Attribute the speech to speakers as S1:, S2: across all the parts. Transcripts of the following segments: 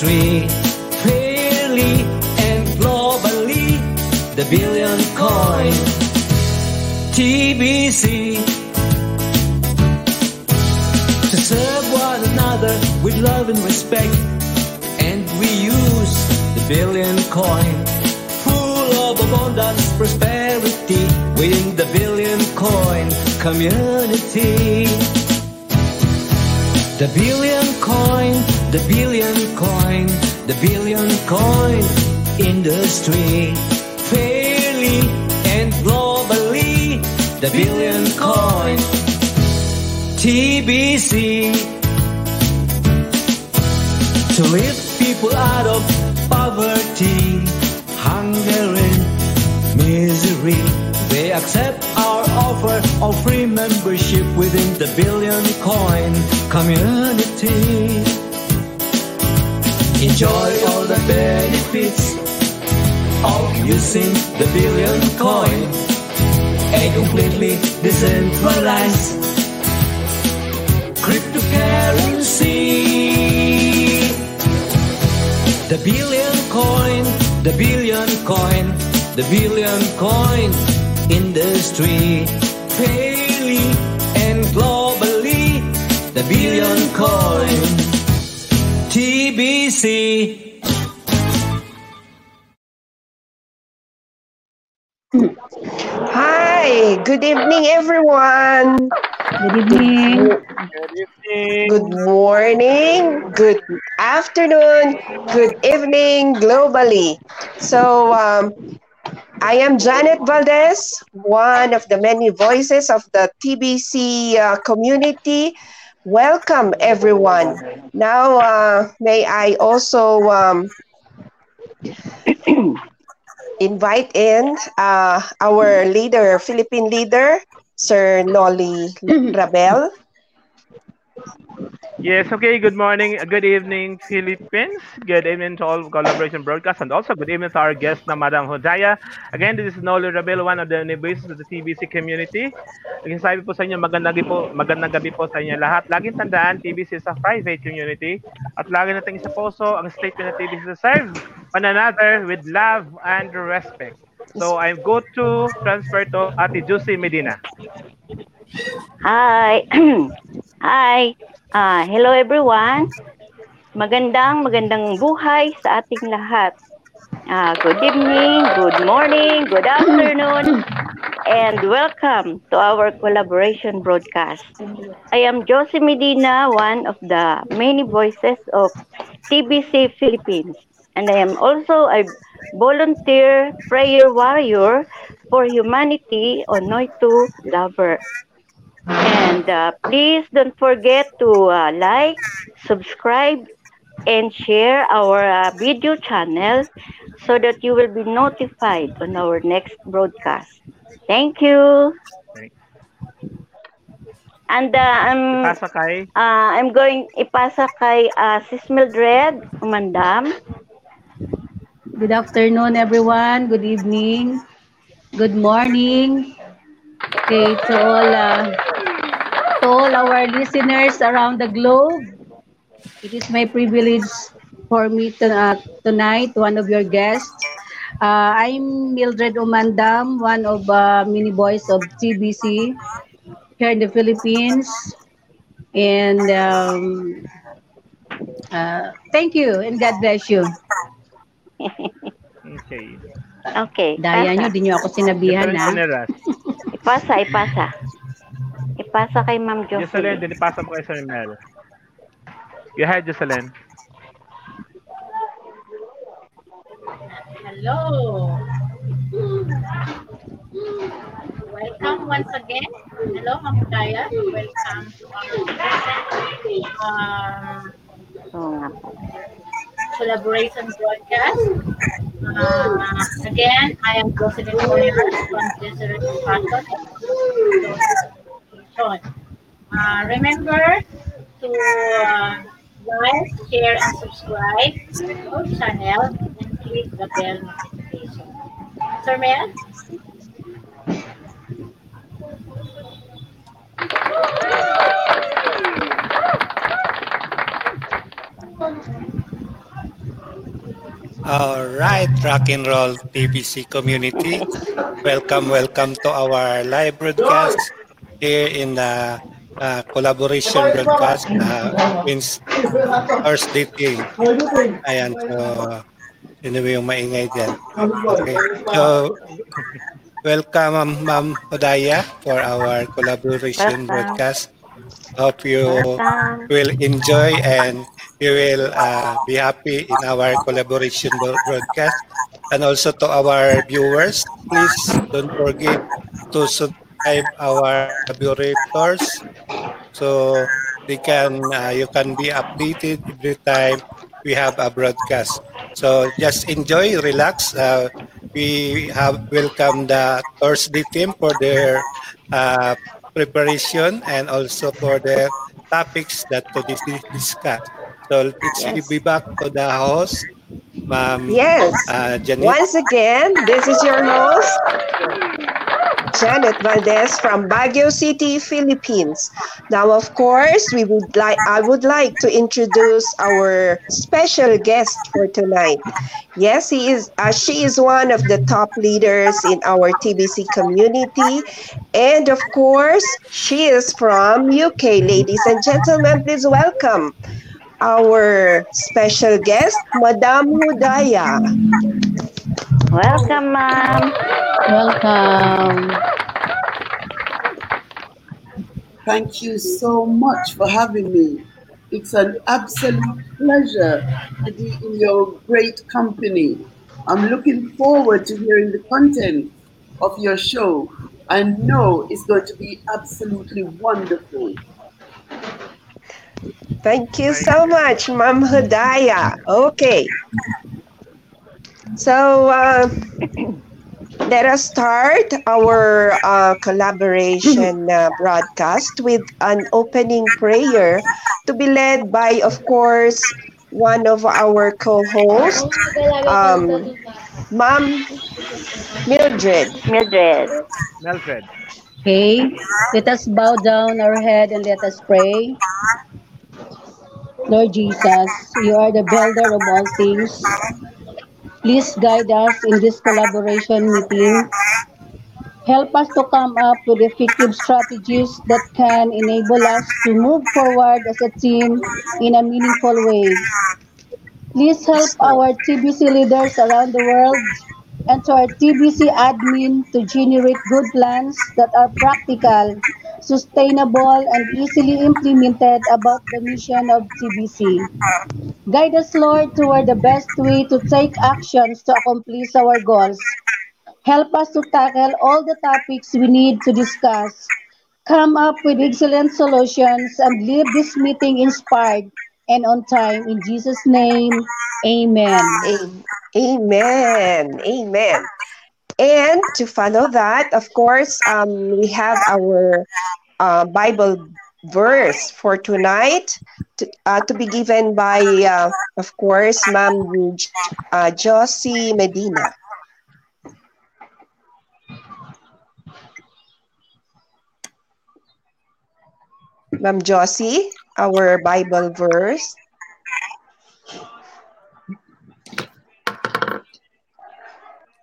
S1: Fairly and globally, the billion coin. TBC. To serve one another with love and respect. And we use the billion coin. Full of abundance, prosperity. Within the billion coin community. The billion coin, the billion coin, the billion coin industry. Fairly and globally, the billion coin. TBC. To lift people out of poverty, hunger and misery. They accept our offer of free membership within the billion coin community. Enjoy all the benefits of using the billion coin. A completely decentralized cryptocurrency. The billion coin, the billion coin, the billion coin industry. Fairly and globally, the billion coin. TBC.
S2: Hi, good evening, everyone.
S3: Good evening.
S4: Good evening.
S2: Good morning, good afternoon, good evening globally. So, um, I am Janet Valdez, one of the many voices of the TBC uh, community. Welcome, everyone. Now, uh, may I also um, invite in uh, our leader, Philippine leader, Sir Noli Rabel.
S4: Yes, okay. Good morning, uh, good evening, Philippines. Good evening to all collaboration broadcast, and also good evening to our guest, na Madam Hojaya. Again, this is Noli Rabel, one of the voices of the TBC community. Again, sabi po sa inyo, magandang gabi po, magandang gabi po sa inyo lahat. Laging tandaan, TBC is a private community. At lagi natin isa puso ang statement ng TBC to serve one another with love and respect. So, I'm go to transfer to Ate Juicy Medina.
S3: Hi. Hi. Ah, hello everyone. Magandang magandang buhay sa ating lahat. Ah, good evening, good morning, good afternoon, and welcome to our collaboration broadcast. I am Josie Medina, one of the many voices of TBC Philippines, and I am also a volunteer prayer warrior for humanity on Noitu Lover. And uh, please don't forget to uh, like, subscribe, and share our uh, video channel so that you will be notified on our next broadcast. Thank you. And uh, I'm
S4: Pasa kay
S3: uh, I'm going ipasa kay uh, Sis Mildred Umandam.
S5: Good afternoon, everyone. Good evening. Good morning. Okay, to all, uh, to all our listeners around the globe. It is my privilege for me to, uh, tonight, one of your guests. Uh, I'm Mildred Umandam, one of uh, many boys of TBC here in the Philippines. And um, uh, thank you and God bless you.
S4: Okay.
S3: Okay.
S5: Daya
S3: pasa.
S5: nyo, di nyo ako sinabihan ha.
S4: generous.
S3: Ipasa, ipasa. Ipasa kay Ma'am
S4: Jocelyn,
S3: Jocelyn.
S4: dinipasa mo kay Sir Mel. Go ahead, Jocelyn.
S6: Hello. Welcome once again. Hello, Ma'am Kaya. Welcome to our um,
S3: po.
S6: collaboration broadcast. Uh, again, I am Jocelyn Warrior from Deseret Pastor. Uh, remember to uh, like, share, and subscribe to our channel and click the bell notification. Sir Mel?
S7: All right, rock and roll TBC community. Welcome, welcome to our live broadcast here in the uh, collaboration broadcast uh, Queen's Thursday team. Ayan, so yun yung maingay dyan. Okay, so welcome Ma'am Hodaya for our collaboration
S3: Welcome.
S7: broadcast. Hope you
S3: Welcome.
S7: will enjoy and you will uh, be happy in our collaboration bro- broadcast. And also to our viewers, please don't forget to subscribe our collaborators so they can uh, you can be updated every time we have a broadcast. So just enjoy, relax. Uh, we have welcomed the Thursday team for their uh, preparation and also for the topics that to dis- discuss. So let's
S3: Yes.
S7: be back to the host, Ma'am
S2: Yes.
S7: uh,
S2: Once again, this is your host, Janet Valdez from Baguio City, Philippines. Now, of course, we would like I would like to introduce our special guest for tonight. Yes, he is. Uh, she is one of the top leaders in our TBC community, and of course, she is from UK. Ladies and gentlemen, please welcome our special guest, Madame Hudaya.
S3: Welcome, ma'am.
S5: Welcome.
S8: Thank you so much for having me. It's an absolute pleasure to be in your great company. I'm looking forward to hearing the content of your show. I know it's going to be absolutely wonderful.
S2: Thank you so much, Ma'am Hudaya. Okay. So uh, let us start our uh, collaboration uh, broadcast with an opening prayer to be led by, of course, one of our co-hosts, um, Ma'am Mildred.
S3: Mildred.
S4: Mildred.
S5: Okay, let us bow down our head and let us pray. Lord Jesus, you are the builder of all things. Please guide us in this collaboration meeting. Help us to come up with effective strategies that can enable us to move forward as a team in a meaningful way. Please help our TBC leaders around the world and to our TBC admin to generate good plans that are practical, sustainable, and easily implemented about the mission of TBC. Guide us, Lord, toward the best way to take actions to accomplish our goals. Help us to tackle all the topics we need to discuss, come up with excellent solutions, and leave this meeting inspired and on time. In Jesus' name, amen.
S2: Am- Amen. Amen. And to follow that, of course, um, we have our uh, Bible verse for tonight to, uh, to be given by, uh, of course, Ma'am uh, Josie Medina. Ma'am Josie, our Bible verse.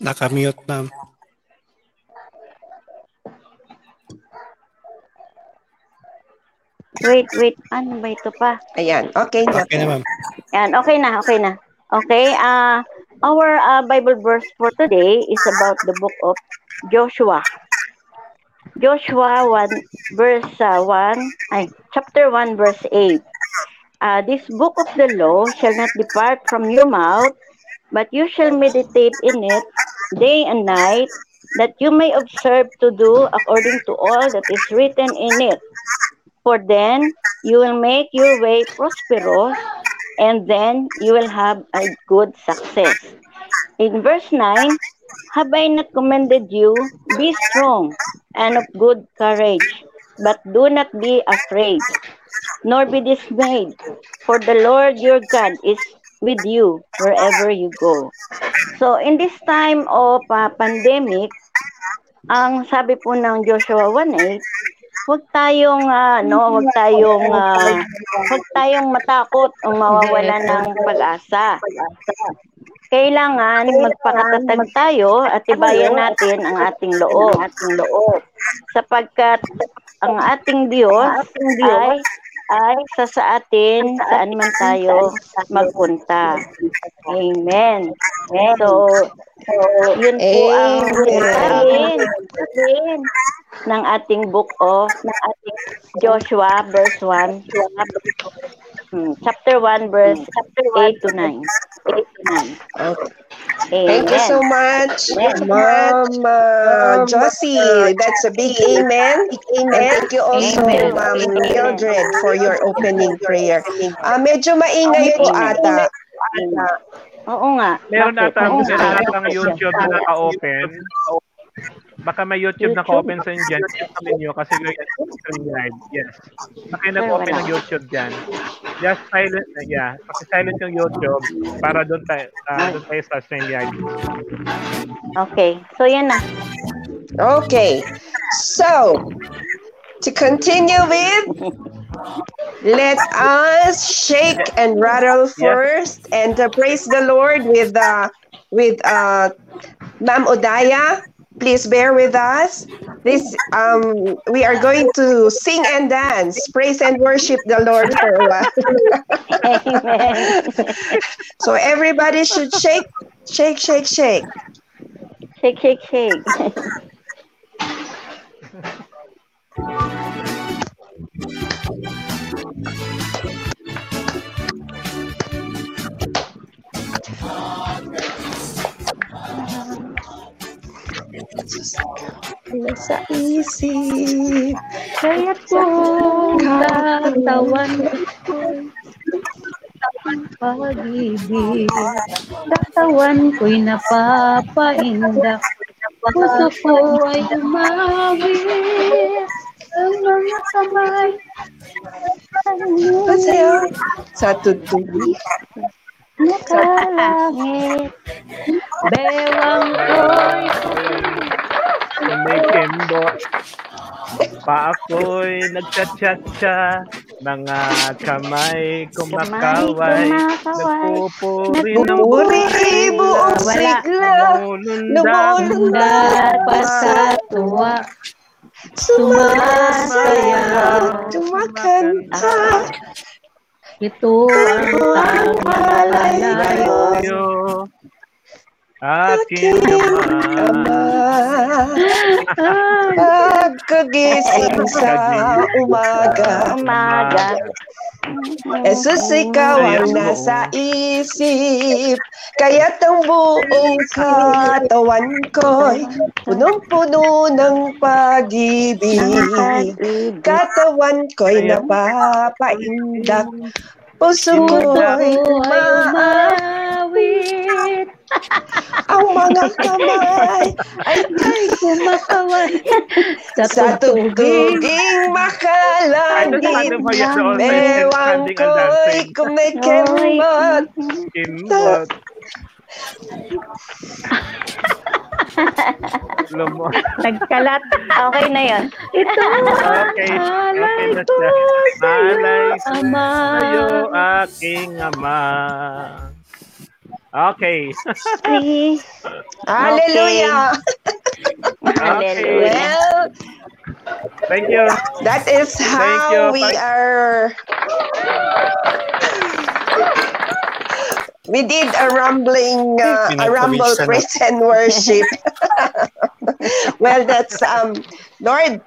S7: Nakamute, ma'am.
S3: Wait, wait. Ano ba ito pa?
S2: Ayan, okay na.
S7: Okay na, ma'am.
S3: Yan, okay na, okay na. Okay, uh, our uh, Bible verse for today is about the book of Joshua. Joshua 1 verse uh, 1, ay, chapter 1 verse 8. Uh, this book of the law shall not depart from your mouth, but you shall meditate in it day and night, that you may observe to do according to all that is written in it. For then you will make your way prosperous, and then you will have a good success. In verse 9, have I not commanded you, be strong and of good courage, but do not be afraid. nor be dismayed, for the Lord your God is with you wherever you go. So, in this time of uh, pandemic, ang sabi po ng Joshua 1.8, huwag tayong uh, no, huwag tayong uh, huwag tayong matakot o mawawala ng pag-asa. Kailangan magpakatatag tayo at ibayan natin ang ating loob. Ating loob. Sapagkat ang ating Diyos ay ay sa sa atin saan man tayo magpunta. Amen. So, so yun po ang sabihin ng ating book of ng ating Joshua verse 1 hmm, chapter 1 verse 8 to 9. 8 to 9.
S2: Okay. Thank you so much, Mom uh, Josie. That's a big amen. And thank you also,
S3: Amen.
S2: Ma'am Mildred, for your opening prayer. Ah, medyo maingay po ata.
S3: Oo nga.
S4: Meron ata,
S3: nga.
S4: ata YouTube na naka-open. Baka may YouTube naka-open sa inyo dyan. Check ninyo kasi may live. Yes. Baka yung nag-open ng YouTube dyan. Just silent, yeah. Paki-silent yung YouTube para doon tayo, ah, doon tayo sa StreamYard.
S3: Okay. So, yan na.
S2: Okay. So, to continue with, let us shake and rattle first and uh, praise the Lord with uh, with uh, Ma'am Odaya. Please bear with us. This um, we are going to sing and dance, praise and worship the Lord for a while.
S3: Amen.
S2: so everybody should shake, shake, shake, shake.
S3: Shake, shake, shake.
S2: Sa isip,
S5: Kaya kung katawan ko pag-ibig, katawan ko'y napapaindak, puso ko ay umawit, ang mga kamay
S2: Masaya sa tutubi.
S3: Nakalangit.
S5: bewang ko'y
S4: Kumikimbo. Pa ako'y nagchat-chat-cha. Mga kamay kumakaway. Nagpupuri ng
S2: Puri buong sigla.
S4: Lumulundag.
S5: Pa sa tuwa,
S2: Sumasayaw. Tumakanta.
S5: Ito ang tanggalay.
S2: ko.
S4: Aking ama.
S2: Pagkagising sa umaga.
S3: Umaga.
S2: Jesus, ikaw ang nasa isip. Kaya't ang buong katawan ko'y punong-puno ng pag-ibig. Katawan ko'y napapaindak. Puso ko'y umaawit. Ang mga kamay ay kay
S5: kumakaway
S2: sa
S5: sa tubig.
S2: tugiging makalangit.
S4: And
S2: ko'y kumikimot.
S4: Kimbot. Lumo.
S5: Nagkalat.
S3: Okay na yun.
S5: Ito
S4: Okay. Okay na siya. Malay sa'yo, aking ama. Okay.
S3: See?
S2: Hallelujah.
S3: Hallelujah.
S2: Well,
S4: Thank you.
S2: that is how
S4: you.
S2: we
S4: Bye.
S2: are. We did a rumbling, uh, a rumble praise and worship. well, that's um, Lord,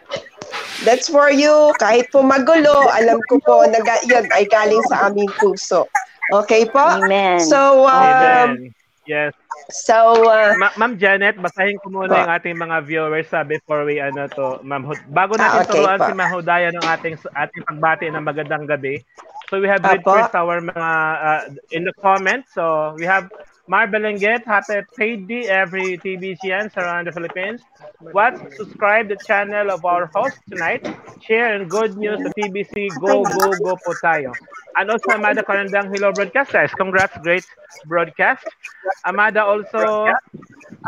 S2: that's for you. Kahit po magulo, alam ko po na yun ay galing sa aming puso. Okay po?
S3: Amen.
S2: So, um,
S4: Amen. Yes.
S2: so, uh,
S4: Ma- Ma'am Janet, basahin ko muna
S2: Po.
S4: yung ating mga viewers sa before we ano to, Ma'am Hud- Bago
S2: Ah,
S4: natin
S2: okay
S4: turuan
S2: po.
S4: si Ma'am Hudaya ng ating ating pagbati ng magandang gabi. So we have read first our mga uh, in the comments. So we have Mar Belenguet, happy payday every TBCNs around the Philippines. What? subscribe the channel of our host tonight. Share and good news to TBC. Go, go, go po tayo. And also Amada Karandang Hello Broadcasters. Congrats, great broadcast. Amada also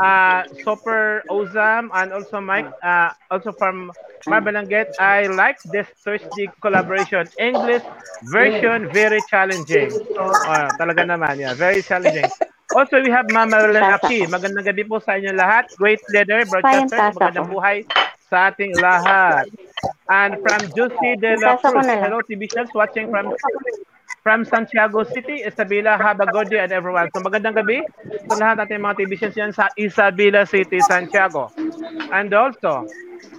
S4: uh, Super Ozam and also Mike, uh, also from Marbalanget. I like this Thursday collaboration. English version, very challenging. Oh, talaga naman, yeah, very challenging. Also, we have Mama Marilyn Aki. Magandang gabi po sa inyo lahat. Great leader, broadcasters. Magandang buhay sa ating lahat. And from Juicy De La Cruz. Hello, TV shows watching from from Santiago City, Isabela, Habagodi, and everyone. So magandang gabi sa lahat natin mga TVCs yan sa Isabela City, Santiago. And also,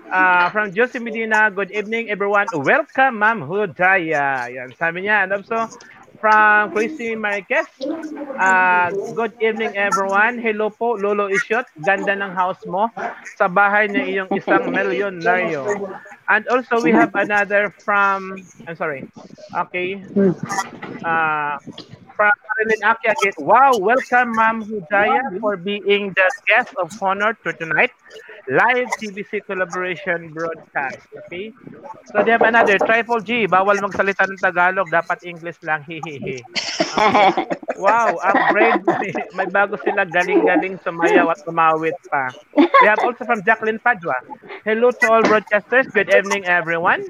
S4: uh, from Josie Medina, good evening everyone. Welcome, Ma'am Hudaya. Yan, sabi niya. And also, from Christy Marquez. Uh, good evening everyone. Hello po, Lolo Ishot. Ganda ng house mo sa bahay ng iyong isang milyonaryo. And also we have another from, I'm sorry. Okay. Uh, from Marilyn Aki again. Wow, welcome Ma'am Hudaya for being the guest of honor to tonight. Live TBC collaboration broadcast. Okay? So they have another, Triple G. Bawal magsalita ng Tagalog. Dapat English lang. Hihihi. Okay. Wow, upgrade. May bago sila galing-galing sumayaw at tumawit pa. We have also from Jacqueline Padua. Hello to all broadcasters. Good evening, everyone.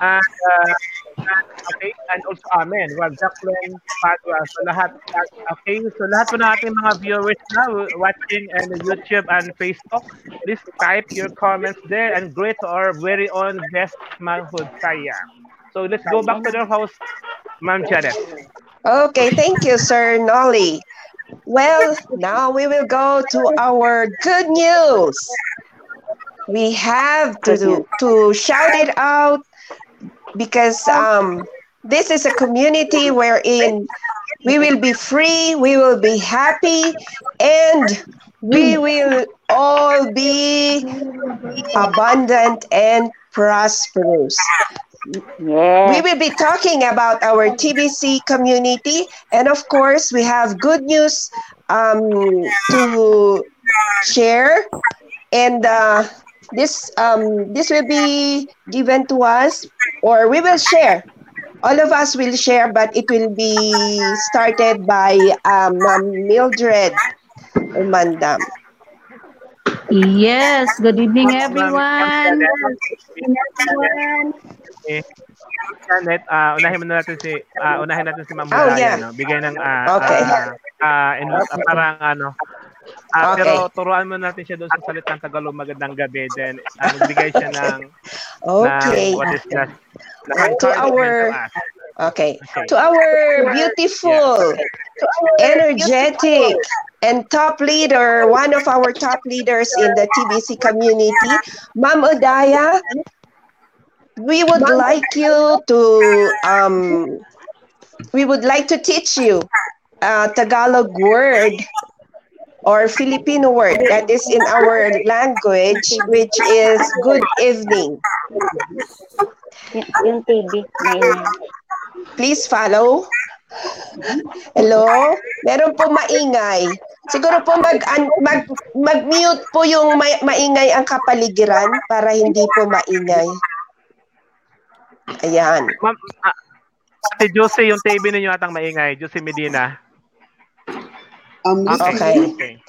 S4: And, uh, okay, and also Amen. Well, Jacqueline Padua. So lahat, okay, so lahat po na ating mga viewers na watching on YouTube and Facebook, please type your comments there and great to our very own guest, Manhood Saya. So let's go back to the house, Ma'am Janet.
S2: Okay, thank you, Sir Nolly. Well, now we will go to our good news. We have to to shout it out because um, this is a community wherein we will be free, we will be happy, and we will all be abundant and prosperous.
S3: Yeah.
S2: We will be talking about our TBC community, and of course, we have good news um, to share. And uh, this um, this will be given to us, or we will share. All of us will share, but it will be started by um, Mildred Umandam.
S5: Yes, good evening, everyone.
S4: Janet. Okay. Janet, uh, unahin muna natin si uh, unahin natin si Ma'am
S2: Oh, yeah.
S4: no? Bigay ng uh,
S2: Okay.
S4: uh, uh, in, uh, parang ano Ah,
S2: Okay.
S4: Pero turuan mo natin siya doon sa salitang Tagalog magandang gabi. Then, uh, magbigay siya ng,
S2: Okay.
S4: ng what is that?
S2: To our-. Okay. To our beautiful, energetic, and top leader, one of our top leaders in the TBC community, Ma'am Odaya, we would like you to um we would like to teach you a Tagalog word or Filipino word that is in our language, which is good evening.
S3: Yung TV.
S2: Please follow. Hello? Meron po maingay. Siguro po mag, mag, mag-mute po yung ma- maingay ang kapaligiran para hindi po maingay. Ayan.
S4: Ma'am, ah, si Josie, yung TV ninyo atang maingay. Josie Medina.
S8: I'm
S4: Okay.
S8: listening.
S4: okay.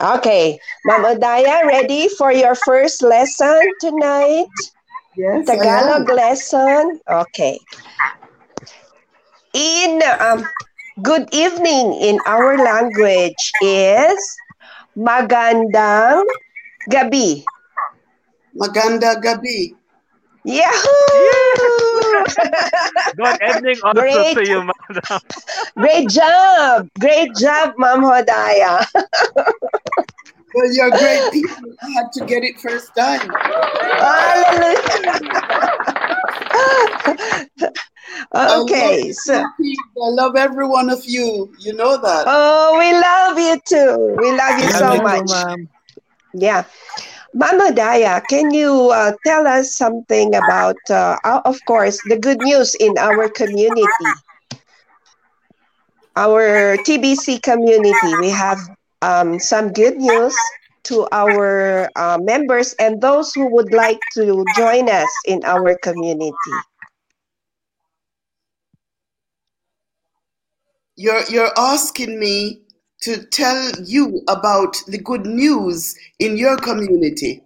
S2: Okay. Ma'am Odaya, ready for your first lesson tonight?
S8: Yes, I.
S2: Tagalog lesson? Okay. In um, good evening in our language is magandang gabi.
S8: Maganda gabi.
S2: Yahoo!
S4: Good evening also
S2: Great.
S4: to you, madam.
S2: Great job! Great job, Ma'am Hodaya.
S8: Well, you're great people. I had to get it first time.
S2: Hallelujah. okay, so
S8: I love every one of you. You know that.
S2: oh, we love you too. We love you so
S7: you
S2: much.
S7: ma'am.
S2: Yeah. Mama Daya, can you uh, tell us something about, uh, of course, the good news in our community? our TBC community. We have um, some good news to our uh, members and those who would like to join us in our community.
S8: You're you're asking me to tell you about the good news in your community.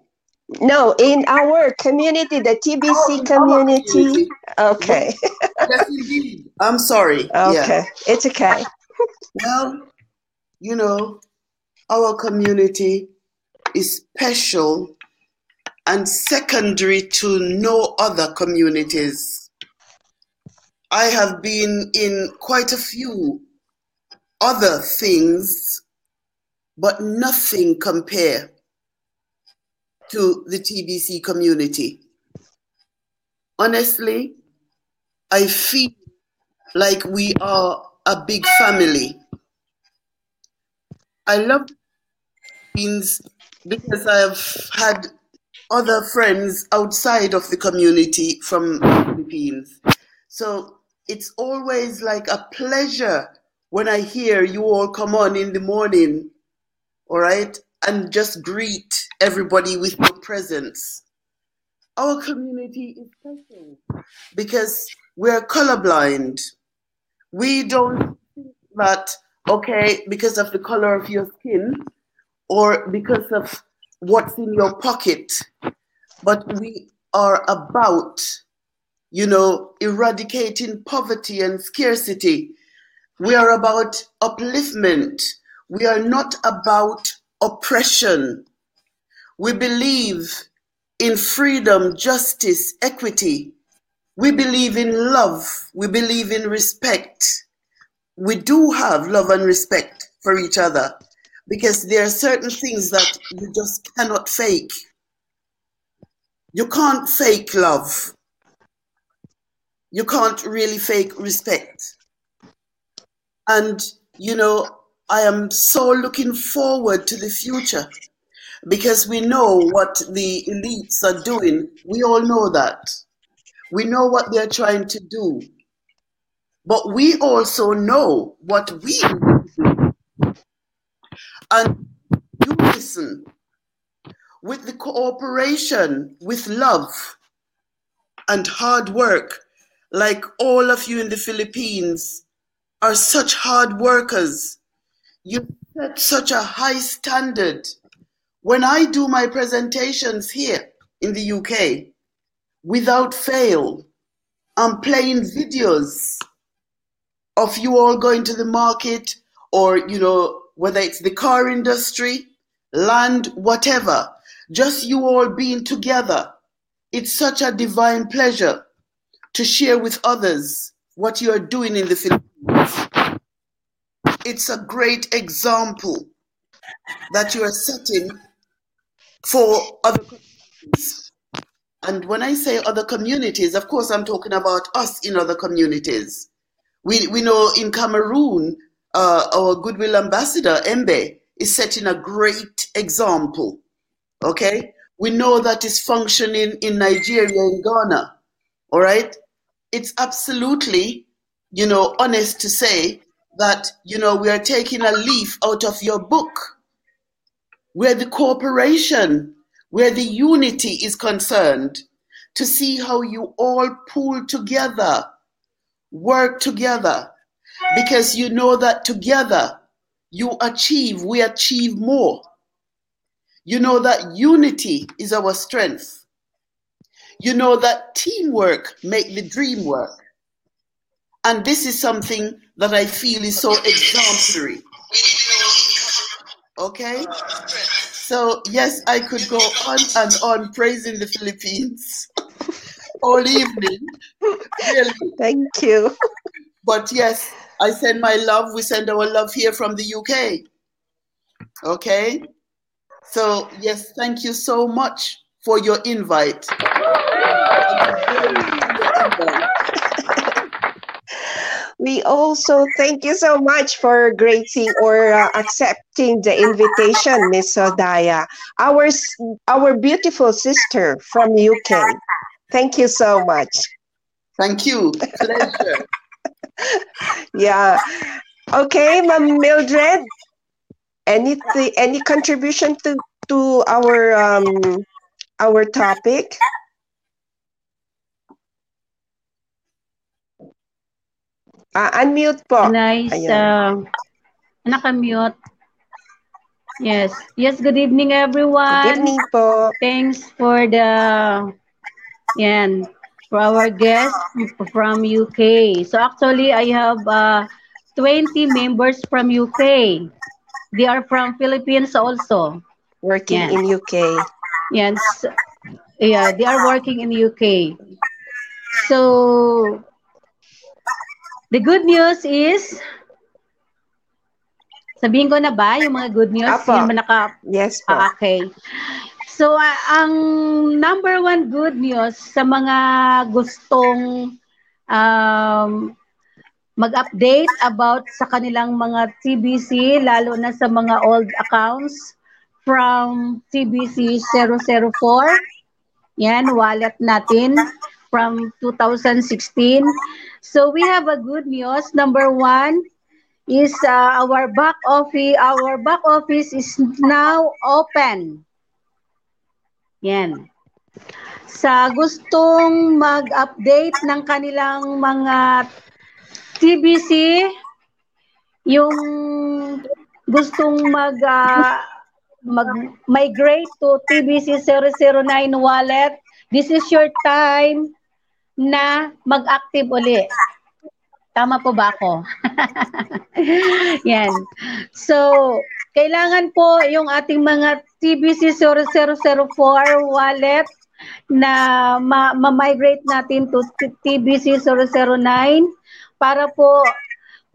S2: No, in our community, the TBC
S8: Oh,
S2: community.
S8: community.
S2: Okay.
S8: Yes, indeed. I'm sorry.
S2: Okay.
S8: Yeah.
S2: It's okay.
S8: Well, you know, our community is special and secondary to no other communities. I have been in quite a few other things, but nothing compare to the TBC community. Honestly, I feel like we are a big family. I love Philippines because I've had other friends outside of the community from Philippines. So it's always like a pleasure when I hear you all come on in the morning, all right, and just greet everybody with your presence. Our community is special because we're colorblind. We don't think that, okay, because of the color of your skin or because of what's in your pocket, but we are about, you know, eradicating poverty and scarcity. We are about upliftment. We are not about oppression. We believe in freedom, justice, equity. We believe in love. We believe in respect. We do have love and respect for each other because there are certain things that you just cannot fake. You can't fake love. You can't really fake respect. And, you know, I am so looking forward to the future because we know what the elites are doing. We all know that. We know what they're trying to do. But we also know what we do. And you listen with the cooperation, with love and hard work, like all of you in the Philippines are such hard workers. You set such a high standard. When I do my presentations here in the UK, without fail, I'm playing videos of you all going to the market or, you know, whether it's the car industry, land, whatever, just you all being together. It's such a divine pleasure to share with others what you are doing in the Philippines. It's a great example that you are setting for other communities. And when I say other communities, of course, I'm talking about us in other communities. We, we know in Cameroon, uh, our goodwill ambassador, Embe, is setting a great example. Okay? We know that is functioning in Nigeria and Ghana. All right? It's absolutely, you know, honest to say that, you know, we are taking a leaf out of your book where the cooperation, where the unity is concerned, to see how you all pull together, work together, because you know that together you achieve, we achieve more. You know that unity is our strength. You know that teamwork make the dream work. And this is something that I feel is so exemplary. Okay? So, yes, I could go on and on praising the Philippines all evening. Really.
S2: Thank you.
S8: But yes, I send my love. We send our love here from the UK. Okay? So, yes, thank you so much for your invite.
S2: We also thank you so much for gracing or uh, accepting the invitation, Miss Odaya, our our beautiful sister from UK. Thank you so much.
S8: Thank you. Pleasure.
S2: Yeah. Okay, Ma'am Mildred. Any any contribution to to our um our topic? Ah, unmute po.
S5: Nice.
S2: Ayan.
S5: Uh, nakamute. Yes. Yes, good evening everyone.
S2: Good evening po.
S5: Thanks for the yan for our guest from UK. So actually I have uh, 20 members from UK. They are from Philippines also.
S2: Working
S5: Yan.
S2: in UK.
S5: Yes. Yeah, they are working in UK. So the good news is Sabihin ko na ba yung mga good news?
S2: Apo.
S5: Yung naka
S2: Yes po.
S5: Ah, okay. So, ah, ang number one good news sa mga gustong um, mag-update about sa kanilang mga TBC, lalo na sa mga old accounts from TBC 004. Yan, wallet natin from 2016. So, we have a good news. Number one, is uh, our back office our back office is now open. Yan. Sa gustong mag-update ng kanilang mga TBC, yung gustong mag uh, mag-migrate to TBC 009 wallet, this is your time na mag-active uli. Tama po ba ako? Yan. So, kailangan po yung ating mga TBC 0004 wallet na ma- ma-migrate natin to TBC 009 para po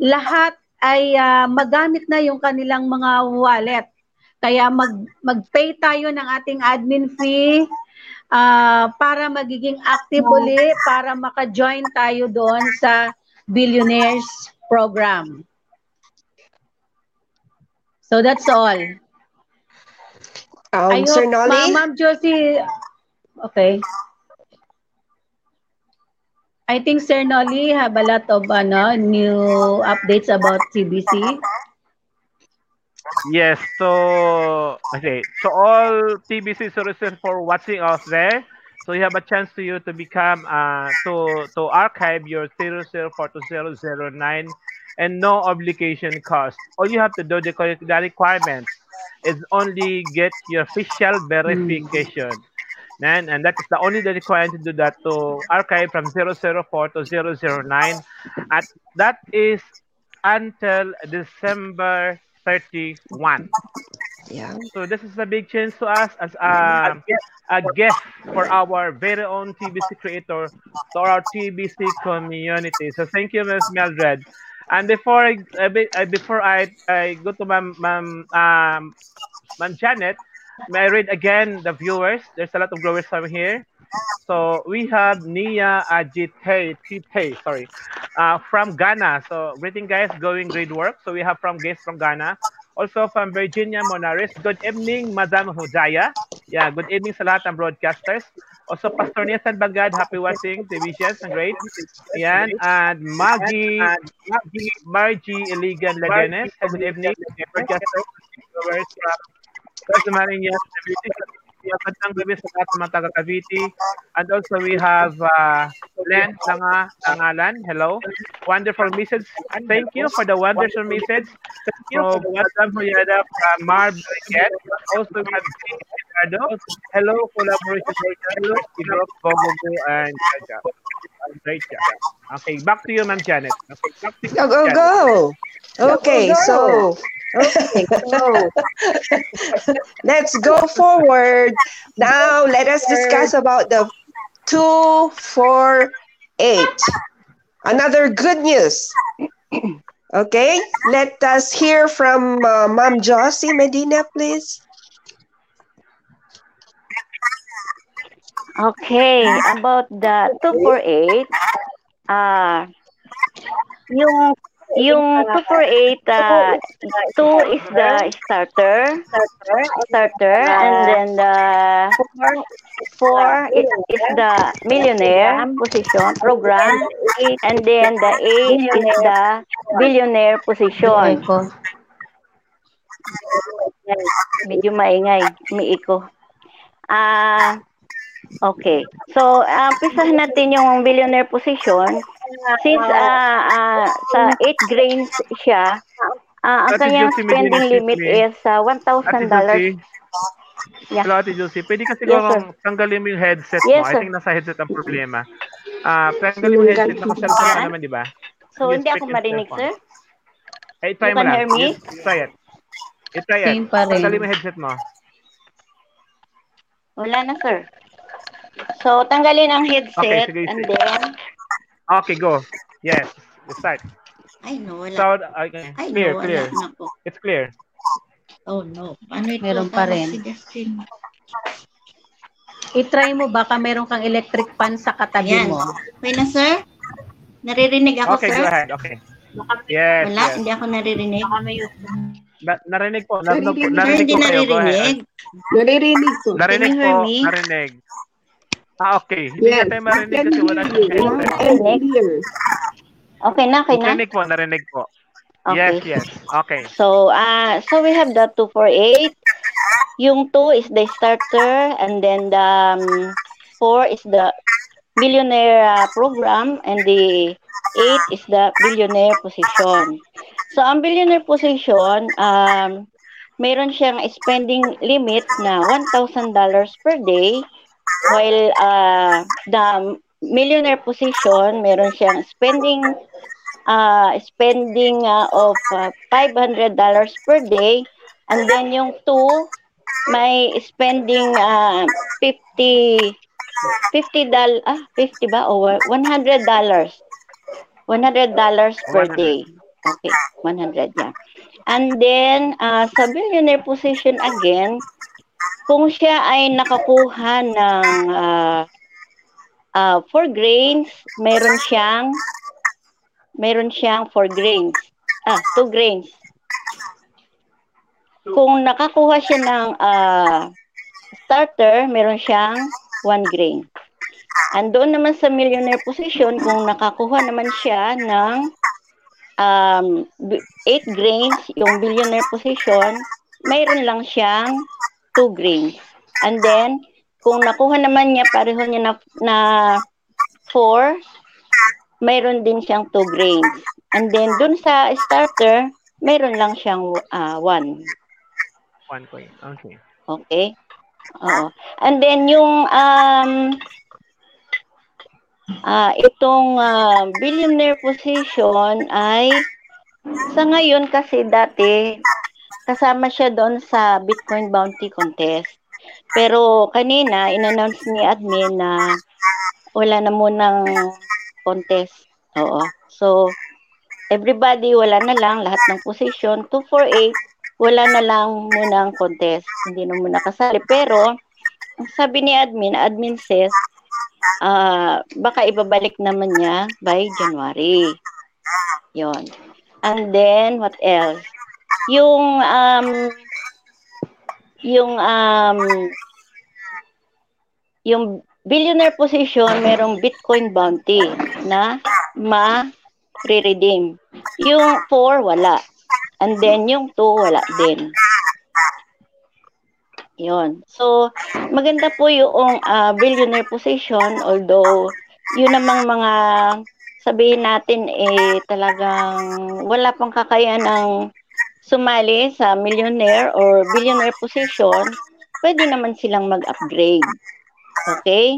S5: lahat ay ah, magamit na yung kanilang mga wallet. Kaya mag mag-pay tayo ng ating admin fee ah, para magiging active uli para maka-join tayo doon sa Billionaires Program. So that's all.
S2: Um,
S5: I
S2: Sir
S5: hope, Ma-
S2: Nolly?
S5: Ma'am Josie, okay. I think Sir Nolly have a lot of ano, new updates about TBC.
S4: Yes, so okay, so all TBC services for watching us there. So you have a chance to you to become uh to to archive your 004 to 009 and no obligation cost. All you have to do the, the requirements is only get your official verification. And, and that is the only the requirement to do that to archive from 004 to 009 at that is until December 31.
S2: Yeah.
S4: So this is a big change to us as a, a gift for our very own TBC creator, to our TBC community. So thank you, Ms. Mildred. And before I, before I, I go to Ma'am Ma'am um, Ma'am Janet, may I read again the viewers? There's a lot of viewers from here. So we have Nia Ajite Tite, sorry, uh, from Ghana. So greeting guys, going great work. So we have from guests from Ghana. Also from Virginia Monaris. Good evening, Madam Hujaya. Yeah, good evening sa lahat ng broadcasters. Also, Pastor Nathan Bagad, happy watching Divisions and great. Yan. And Maggie, Maggie Margie Iligan Ladenes. Good evening, broadcasters. Cavite. Magandang gabi sa lahat Cavite. And also we have uh, Len Langa Langalan. Hello. Wonderful message. Thank you for the wonderful message. Thank you for Madam Huyada from Marb Briquet. Also we have Ricardo. Hello, collaboration Hello, Gogogo, and Jaja. Great job. Okay, back to you, Ma'am Janet. Okay, back to you,
S2: Go, go,
S4: Janet.
S2: go. Okay, so
S5: Okay, so
S2: let's go forward. Now, let us discuss about the 248. Another good news. Okay, let us hear from uh, Ma'am Josie Medina, please.
S3: Okay, about the 248, ah yung Yung 248, uh, 2 is the starter, starter, and then the 4 is, is the millionaire position program, and then the 8 is the billionaire position. Medyo maingay, umiiko. Ah, okay. So, uh, pisahan natin yung billionaire position. Since ah ah, sa 8 grains siya, ah, ang
S4: Ate
S3: kanyang
S4: Josie,
S3: spending limit
S4: nag-shift
S3: is uh,
S4: Ate
S3: $1,000.
S4: Josie,
S3: Yeah.
S4: hello Ate Josie, pwede ka
S3: Yes,
S4: siguro tanggalin mo yung headset mo.
S3: Yes,
S4: I
S3: sir.
S4: think nasa headset ang problema. Ah, tanggalin mo yung headset, naka-cellphone ka naman, di ba?
S3: So,
S4: Yes,
S3: hindi ako marinig, sir?
S4: Eh, try
S3: You
S4: mo
S3: can
S4: lang.
S3: hear me?
S4: Yes, try it. I-try it. Tanggalin mo yung headset mo.
S3: Wala na, sir. So, tanggalin ang headset,
S4: Okay, sige,
S3: and
S4: sige.
S3: then,
S4: Okay, go. Yes, you start.
S9: Ay, no, wala.
S4: Sound, okay.
S9: Ay,
S4: Clear,
S9: no,
S4: clear.
S9: wala na po.
S4: It's clear.
S9: Oh, no. Paano ito?
S5: Meron pa rin.
S9: Si Justin?
S5: I-try mo, baka meron kang electric fan sa katabi
S9: Ayan.
S5: mo.
S9: Okay na, sir? Naririnig ako,
S4: Okay,
S9: sir?
S4: go ahead. Okay. Yes,
S9: Wala,
S4: yes.
S9: hindi ako naririnig.
S4: Na- narinig po. Narinig, po.
S8: Naririnig.
S9: Sir,
S4: narinig
S9: hindi
S4: po kayo. Ahead.
S9: naririnig.
S8: Naririnig ko.
S4: Narinig po. Narinig. Ah, okay. Hindi
S8: Yes,
S4: na tayo
S8: I
S4: marinig kasi wala siyang headset.
S3: Okay na, okay na?
S4: Narinig po, narinig po.
S3: Okay.
S4: Yes, yes. Okay.
S3: So, uh, so we have the 248. Yung 2 is the starter, and then the um, 4 is the billionaire uh, program, and the 8 is the billionaire position. So, ang billionaire position, um, mayroon siyang spending limit na $1,000 per day, while uh, the millionaire position, meron siyang spending uh, spending uh, of uh, $500 per day. And then yung two may spending uh, 50 50 dal ah 50 ba? O 100 dollars. 100 dollars per
S4: 100.
S3: day. Okay 100 yeah. And then uh, sa billionaire position again kung siya ay nakakuha ng uh, uh, four grains meron siyang meron siyang 4 grains. Ah, 2 grains. Kung nakakuha siya ng ah, starter, meron siyang 1 grain. And doon naman sa millionaire position, kung nakakuha naman siya ng um, 8 grains, yung billionaire position, mayroon lang siyang 2 grains. And then, kung nakuha naman niya, pareho niya na, na 4, mayroon din siyang 2 grains. And then, dun sa starter, mayroon lang siyang 1.
S4: One coin. Okay.
S3: Okay? Oo. And then, yung um, ah itong ah, billionaire position ay sa ngayon kasi dati kasama siya doon sa Bitcoin Bounty Contest. Pero kanina, in-announce ni admin na wala na munang contest. Oo. So, everybody, wala na lang, lahat ng position, 248, wala na lang munang contest. Hindi na muna kasali. Pero, ang sabi ni admin, admin says, ah baka ibabalik naman niya by January. Yon. And then, what else? Yung, um, yung, um, yung billionaire position, merong Bitcoin bounty na ma-redeem. Yung 4, wala. And then, yung 2, wala din. Yon. So, maganda po yung ah, billionaire position, although, yun namang mga sabihin natin eh talagang wala pang kakayahan ng sumali sa millionaire or billionaire position, pwede naman silang mag-upgrade. Okay?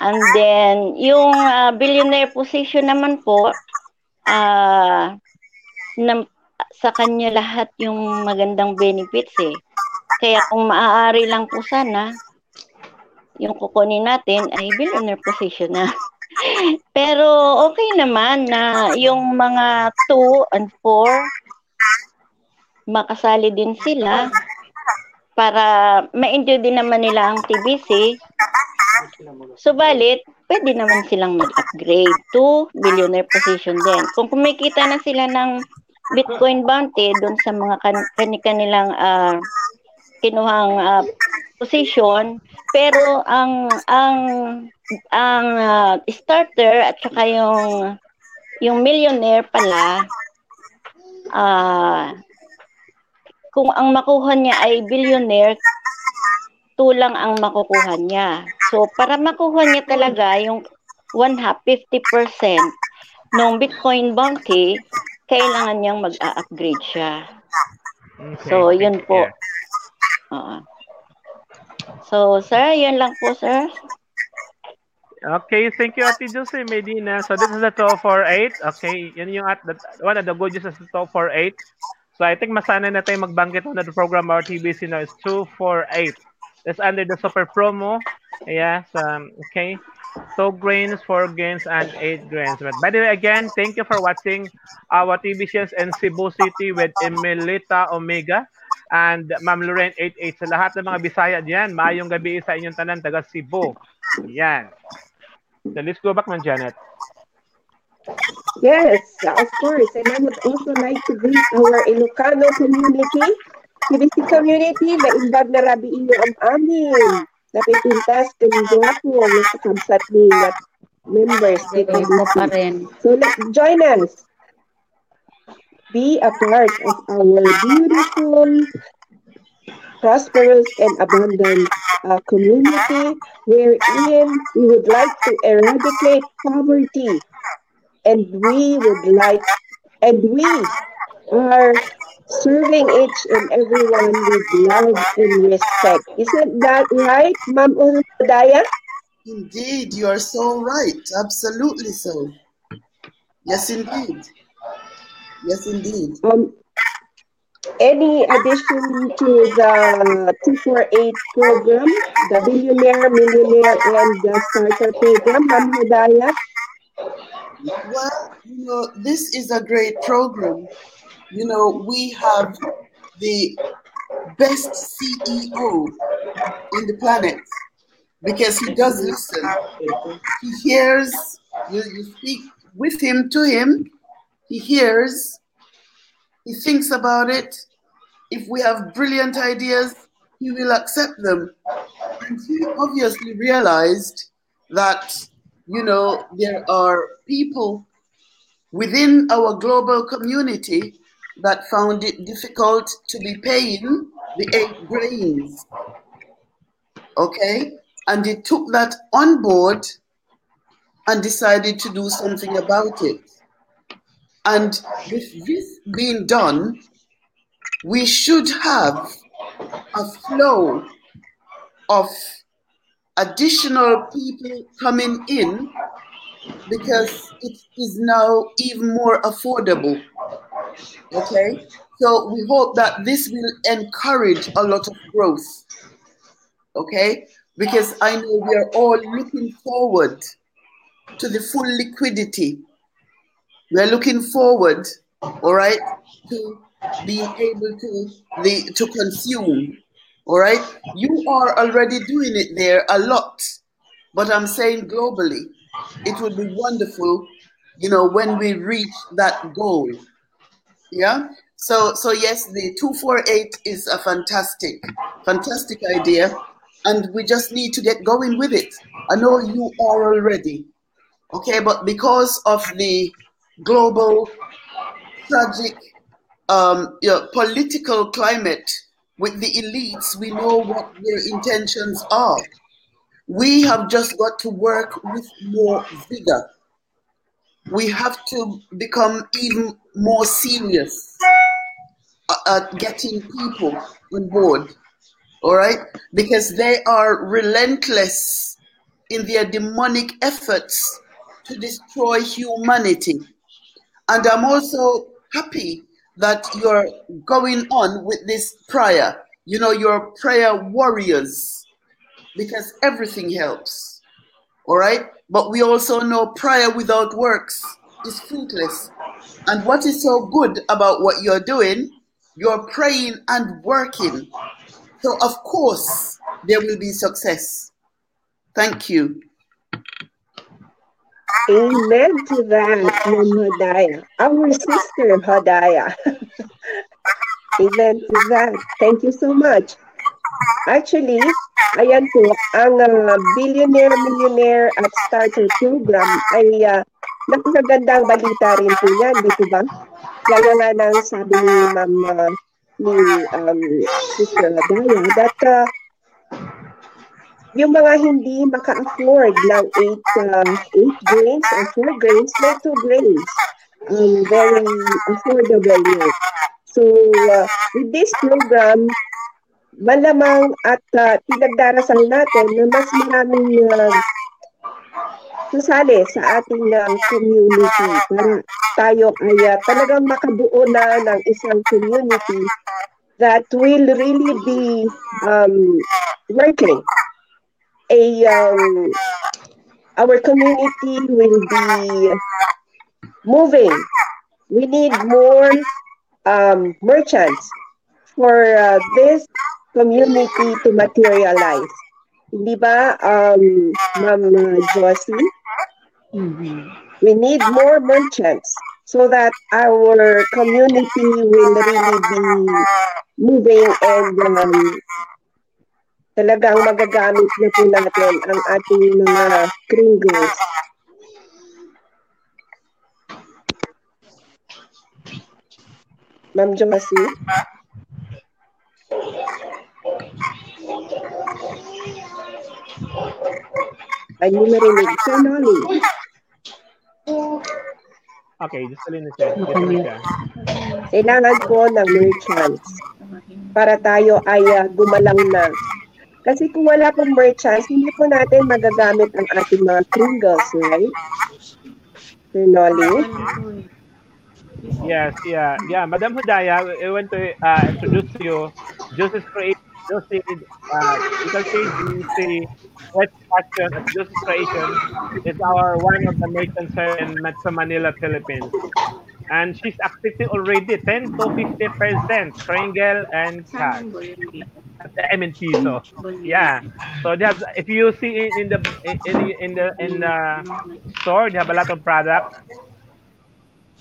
S3: And then, yung ah, billionaire position naman po, ah na, sa kanya lahat yung magandang benefits eh. Kaya kung maaari lang po sana, yung kukunin natin ay billionaire position na. Pero okay naman na yung mga 2 and 4 makasali din sila para ma-enjoy din naman nila ang TBC. Subalit, pwede naman silang mag-upgrade to billionaire position din. Kung kumikita na sila ng Bitcoin bounty doon sa mga kan- kanilang uh, kinuhang uh, position, pero ang ang ang uh, starter at saka yung yung millionaire pala uh, kung ang makuha niya ay billionaire tulang ang makukuha niya. So, para makuha niya talaga yung one half, 50% ng Bitcoin bounty, kailangan niyang mag-upgrade siya.
S4: Okay,
S3: So, yun po. Oo. So, sir, yun lang po, sir.
S4: Okay, thank you, Ate Jose Medina. So this is the 248. Okay, yun yung at the, one of the good is the 248. So I think masana na tayo magbanggit on the program our TBC now is 248. That's under the super promo. Yes, um, okay. So grains, 4 grains, and 8 grains. But by the way, again, thank you for watching our TBCS in Cebu City with Emilita Omega and Ma'am Lorraine 88. Sa lahat ng mga Bisaya diyan, maayong gabi sa inyong tanan taga Cebu. Yan. So let's go back man, Janet.
S2: Yes, of course. And I would also like to greet our Ilocano community, CBC community, na rabi inyo ang amin. Napipintas kami gwapo ang nakakabsat ni that members ni
S5: Ito pa
S2: CBC.
S5: rin.
S2: So let's join us. Be a part of our beautiful, prosperous, and abundant uh, community wherein we would like to eradicate poverty and we would like, and we are serving each and everyone with love and respect. Isn't that right, Ma'am Udaya?
S8: Indeed, you are so right. Absolutely so. Yes, indeed. Yes, indeed.
S2: Um, any addition to the 248 program, the Billionaire, Millionaire, and the Starter program, Ma'am Hidayah?
S8: Well, you know, this is a great program. You know, we have the best CEO in the planet because he does listen. He hears, you, you speak with him, to him, he hears, he thinks about it. If we have brilliant ideas, he will accept them. And he obviously realized that, you know, there are people within our global community that found it difficult to be paying the eight grains. Okay? And they took that on board and decided to do something about it. And with this being done, we should have a flow of additional people coming in because it is now even more affordable. Okay? So we hope that this will encourage a lot of growth. Okay? Because I know we are all looking forward to the full liquidity. We are looking forward, all right, to being able to the to consume. All right? You are already doing it there a lot. But I'm saying globally, it would be wonderful, you know, when we reach that goal. Yeah. So so yes, the two four eight is a fantastic, fantastic idea, and we just need to get going with it. I know you are already, okay, but because of the global tragic um, you know, political climate with the elites, we know what their intentions are. We have just got to work with more vigor. We have to become even more serious at getting people on board, all right? Because they are relentless in their demonic efforts to destroy humanity. And I'm also happy that you're going on with this prayer. You know, you're prayer warriors because everything helps. All right? But we also know prayer without works is fruitless. And what is so good about what you're doing, you're praying and working. So, of course, there will be success. Thank you.
S2: Amen to that, Hodaya. Our sister Hodaya. Amen to that. Thank you so much. Actually, ayan po, ang uh, Billionaire Millionaire at Starter Program ay uh, napakagandang balita rin po yan, di po ba? Gaya nga ng sabi ni Ma'am uh, ni um, Sister Adaya that uh, yung mga hindi maka-afford ng 8 uh, eight grains or 4 grains, may 2 grains. Um, very affordable yun. So, uh, with this program, malamang at uh, pinagdarasal natin na mas maraming uh, sasali sa ating uh, community para tayo ay uh, talagang makabuo na ng isang community that will really be um, working. A um, our community will be moving. We need more um, merchants for uh, this community to materialize. Di ba, um, Ma'am uh, Josie? We need more merchants so that our community will really be moving and um, talagang magagamit na po natin ang ating mga kringles. Ma'am Josie? Ay, mo narinig. Sir Nolly.
S4: Okay, just alin na siya.
S2: Kailangan po ng merchants para tayo ay uh, gumalang na. Kasi kung wala pong merchants, hindi po natin magagamit ang ating mga kringles, right? Sir Nolly?
S4: Yes, yeah, yeah. Madam Hudaya, I want to uh, introduce to you Joseph Creation. Joseph, uh, you can see the West Fashion at Joseph Creation is our one of the merchants here in Metro Manila, Philippines. And she's accepting already 10 to 50 percent kringle and cash. I mean piso. Yeah. So they have, if you see in, in the in, in the in the store, they have a lot of products.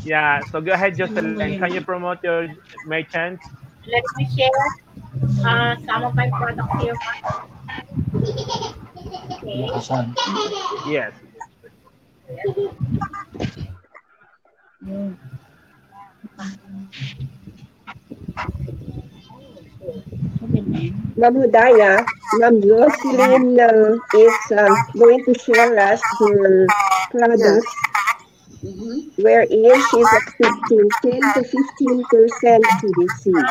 S4: Yeah, so go ahead, Jocelyn. Can you promote your merchants?
S6: Let me share uh, some of my products here. Okay.
S4: Yes.
S2: Ma'am Hudaya, Ma'am Jocelyn uh, is uh, going to share us her products wherein she's accepting 10 to 15 percent to
S6: percent.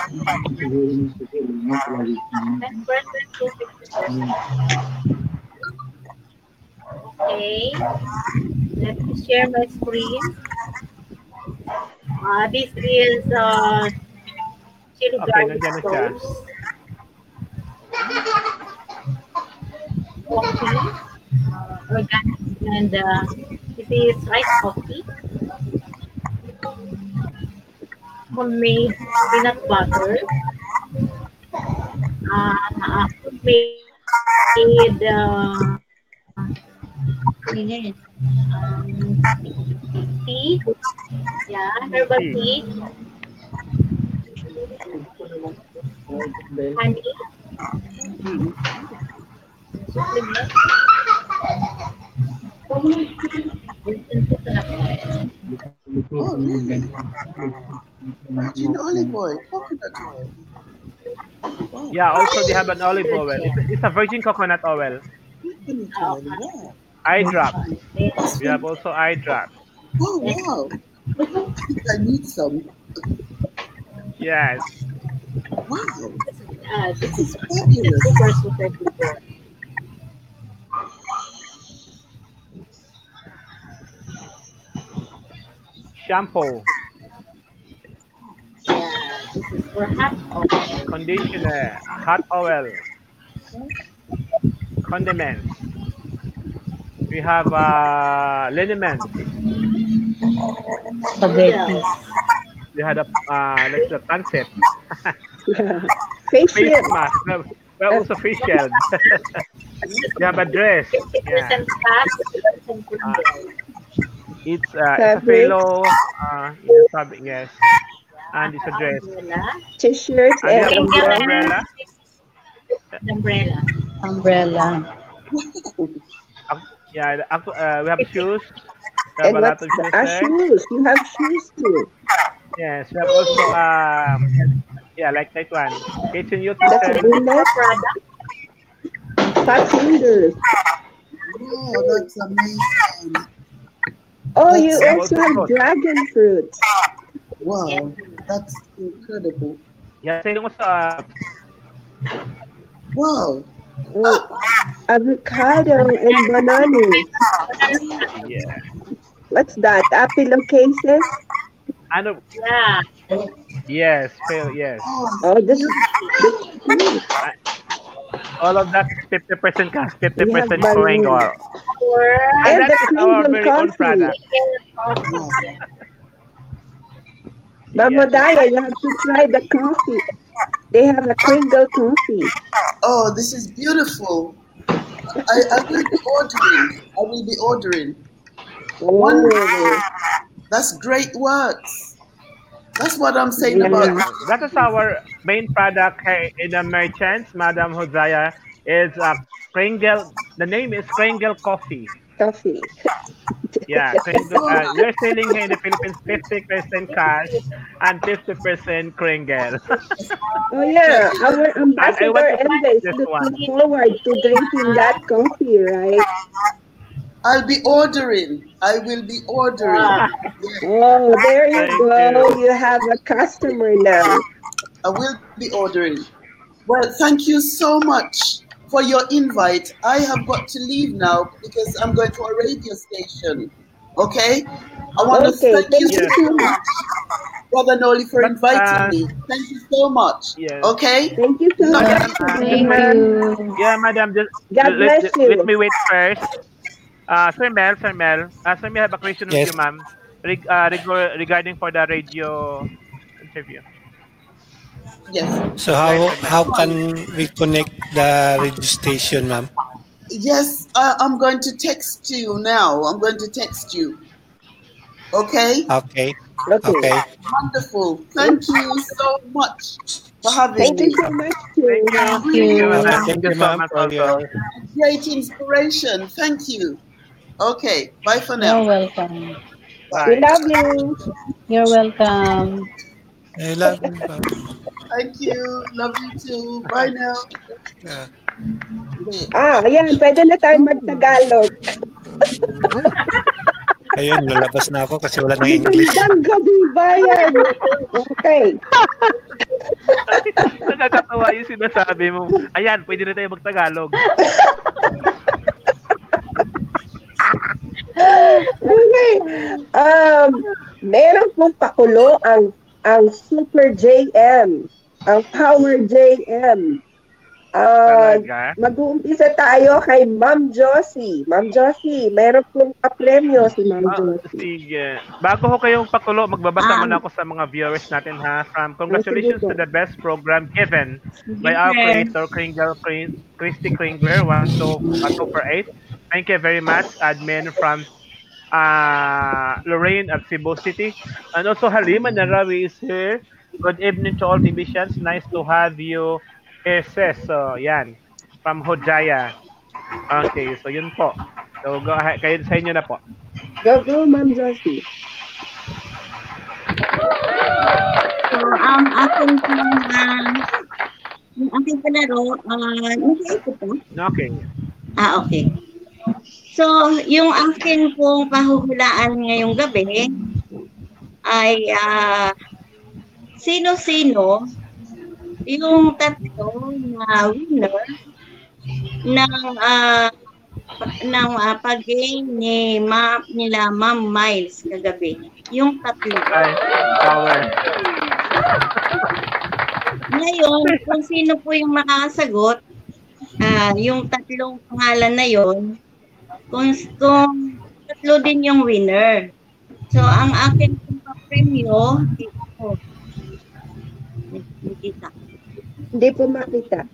S6: Okay. Let me share my screen. Uh, this is uh, chili
S4: Okay, nandiyan na siya.
S6: Coffee, uh, organic, and uh, this is rice coffee. Homemade peanut butter. Uh, uh, homemade uh, um, tea. Yeah, herbal tea. Supplement.
S8: Oh, really? Olive oil, coconut oil. Wow,
S4: Yeah, also they have an olive oil. It's, it's a virgin coconut oil.
S8: coconut oil.
S4: Eye drop. We have also eye drop.
S8: Oh, wow. I think I need some.
S4: Yes.
S8: Wow,
S6: Uh, this is
S8: fabulous.
S6: super, super duper.
S4: Shampoo,
S6: Yeah, this is for hot oil.
S4: conditioner, hot oil, condiments. We have uh, liniment.
S5: Spaghetti.
S4: We had a uh, like the pancit.
S2: Face
S4: Face
S2: shield.
S4: mask. We have- we have also face shield. we have a dress. Yeah.
S6: kringles.
S4: It's uh, it's a fellow uh, yes, fabric, yes, and it's a dress.
S6: Umbrella.
S2: T-shirts
S4: And
S6: umbrella.
S4: umbrella.
S6: Umbrella.
S5: Umbrella.
S4: Uh, yeah, actu- uh, we have shoes. We have
S2: And
S4: a lot of shoes there.
S2: shoes? You have shoes too.
S4: Yes, we have also um, yeah, like that one. Kitchen
S2: That's a
S4: utensil.
S2: bullet. Fat fingers.
S8: Oh, that's amazing.
S2: Oh, you
S8: That's-
S2: also have dragon fruit.
S8: Wow, that's incredible.
S4: Yeah, sino mo sa
S8: Wow.
S2: Oh, avocado and banana.
S4: yeah.
S2: What's that? Apple cases?
S4: Ano?
S6: Yeah.
S4: Yes, fail, yes.
S2: Oh, this is
S4: All of that 50% cash, 50%
S2: We
S4: going
S2: balloons.
S4: or
S2: and
S4: And
S2: the
S4: that is our
S2: Kingdom
S4: very own
S2: coffee.
S4: product.
S2: Mama Daya, you have to try the coffee. They have a Kringle coffee.
S8: Oh, this is beautiful. I, I will be ordering. I will be ordering.
S2: Oh,
S8: That's great works. That's what I'm saying about
S4: That is our main product in the merchants, Madam Hosea, is uh, Kringle. The name is Kringle Coffee.
S2: coffee.
S4: Yeah, Kringle, uh, we're selling here in the Philippines 50% cash and 50% Kringle.
S2: Oh yeah, our ambassador
S4: want to try
S2: Enda is
S4: this
S2: looking
S4: one.
S2: forward to drinking that coffee, right?
S8: I'll be ordering. I will be ordering.
S2: Oh, there you
S4: Thank
S2: go.
S4: you.
S2: You have a customer now.
S8: I will be ordering. Well, thank you so much for your invite. I have got to leave now because I'm going to a radio station. Okay? I want
S2: Okay,
S8: to thank you
S2: thank
S8: so much, Brother Noli, for inviting
S4: uh,
S8: me. Thank you so much.
S4: Yes.
S8: Okay?
S2: Thank you so much.
S5: Thank you.
S4: Yeah, Madam, just
S2: God
S4: let,
S2: bless you.
S4: let me wait first. Uh, Sir Mel, Sir Mel, uh, Sir Mel, I have a question with you, ma'am, reg- uh, reg- regarding for the radio interview.
S8: Yes.
S7: So how how can we connect the radio station, ma'am?
S8: Yes, I, I'm going to text you now. I'm going to text you. Okay?
S7: Okay.
S2: Okay.
S7: Okay.
S8: Wonderful. Thank you so much for having
S2: Thank you
S8: me.
S2: so much. Too.
S4: Thank
S5: you.
S4: you, madam.
S7: Thank
S4: so
S7: you, ma'am,
S4: much
S7: for
S4: also.
S8: Great inspiration. Thank you. Okay. Bye for
S5: You're
S8: now.
S5: welcome.
S2: We
S4: Bye.
S2: love you.
S5: You're welcome.
S7: I love you.
S8: Thank you. Love you too. Bye now.
S7: Yeah.
S2: Ah, ayan. Pwede na tayo mag-Tagalog.
S7: Ayun, lalabas na ako kasi wala nang English.
S2: Magandang gabi, bayan. Okay.
S4: Nakakatawa yung sinasabi mo. Ayan, pwede na tayo mag-Tagalog.
S2: Okay. Um, meron pong pakulo ang ang Super JM, ang Power JM. Uh,
S4: Talaga?
S2: mag-uumpisa tayo kay Ma'am Josie. Ma'am Josie, meron pong papremyo si Ma'am
S4: Ah,
S2: Josie.
S4: sige. Bago ko kayong pakulo, magbabasa
S9: Um,
S4: muna ako sa mga viewers natin ha. From congratulations
S2: sige
S4: to the best program given by our creator, Kringle, Krin- Christy Kringler, 1 to, 1 to per 8. Thank you very much, admin from uh, Lorraine at Cebu City. And also Halima Narawi is here. Good evening to all divisions. Nice to have you here, sis. So, yan. From Hojaya. Okay, so yun po. So, go ahead. Kayo sa inyo na po.
S2: Go, go, Ma'am Josie.
S9: So, ang aking pong, ah, yung aking palaro, ah, nag-iipot po.
S4: Okay.
S9: Ah, okay. So, yung akin pong pahuhulaan ngayong gabi ay ah, sino-sino yung tatlo na winner ng pa- ng uh, pag-game ni ma nila Ma'am Miles kagabi. Yung tatlo.
S4: Ay, power.
S9: Ngayon, kung sino po yung makakasagot, ah yung tatlong pangalan na yon, kung, kung tatlo din yung winner. So, ang akin pong premyo. Hindi.
S2: Hindi po makita.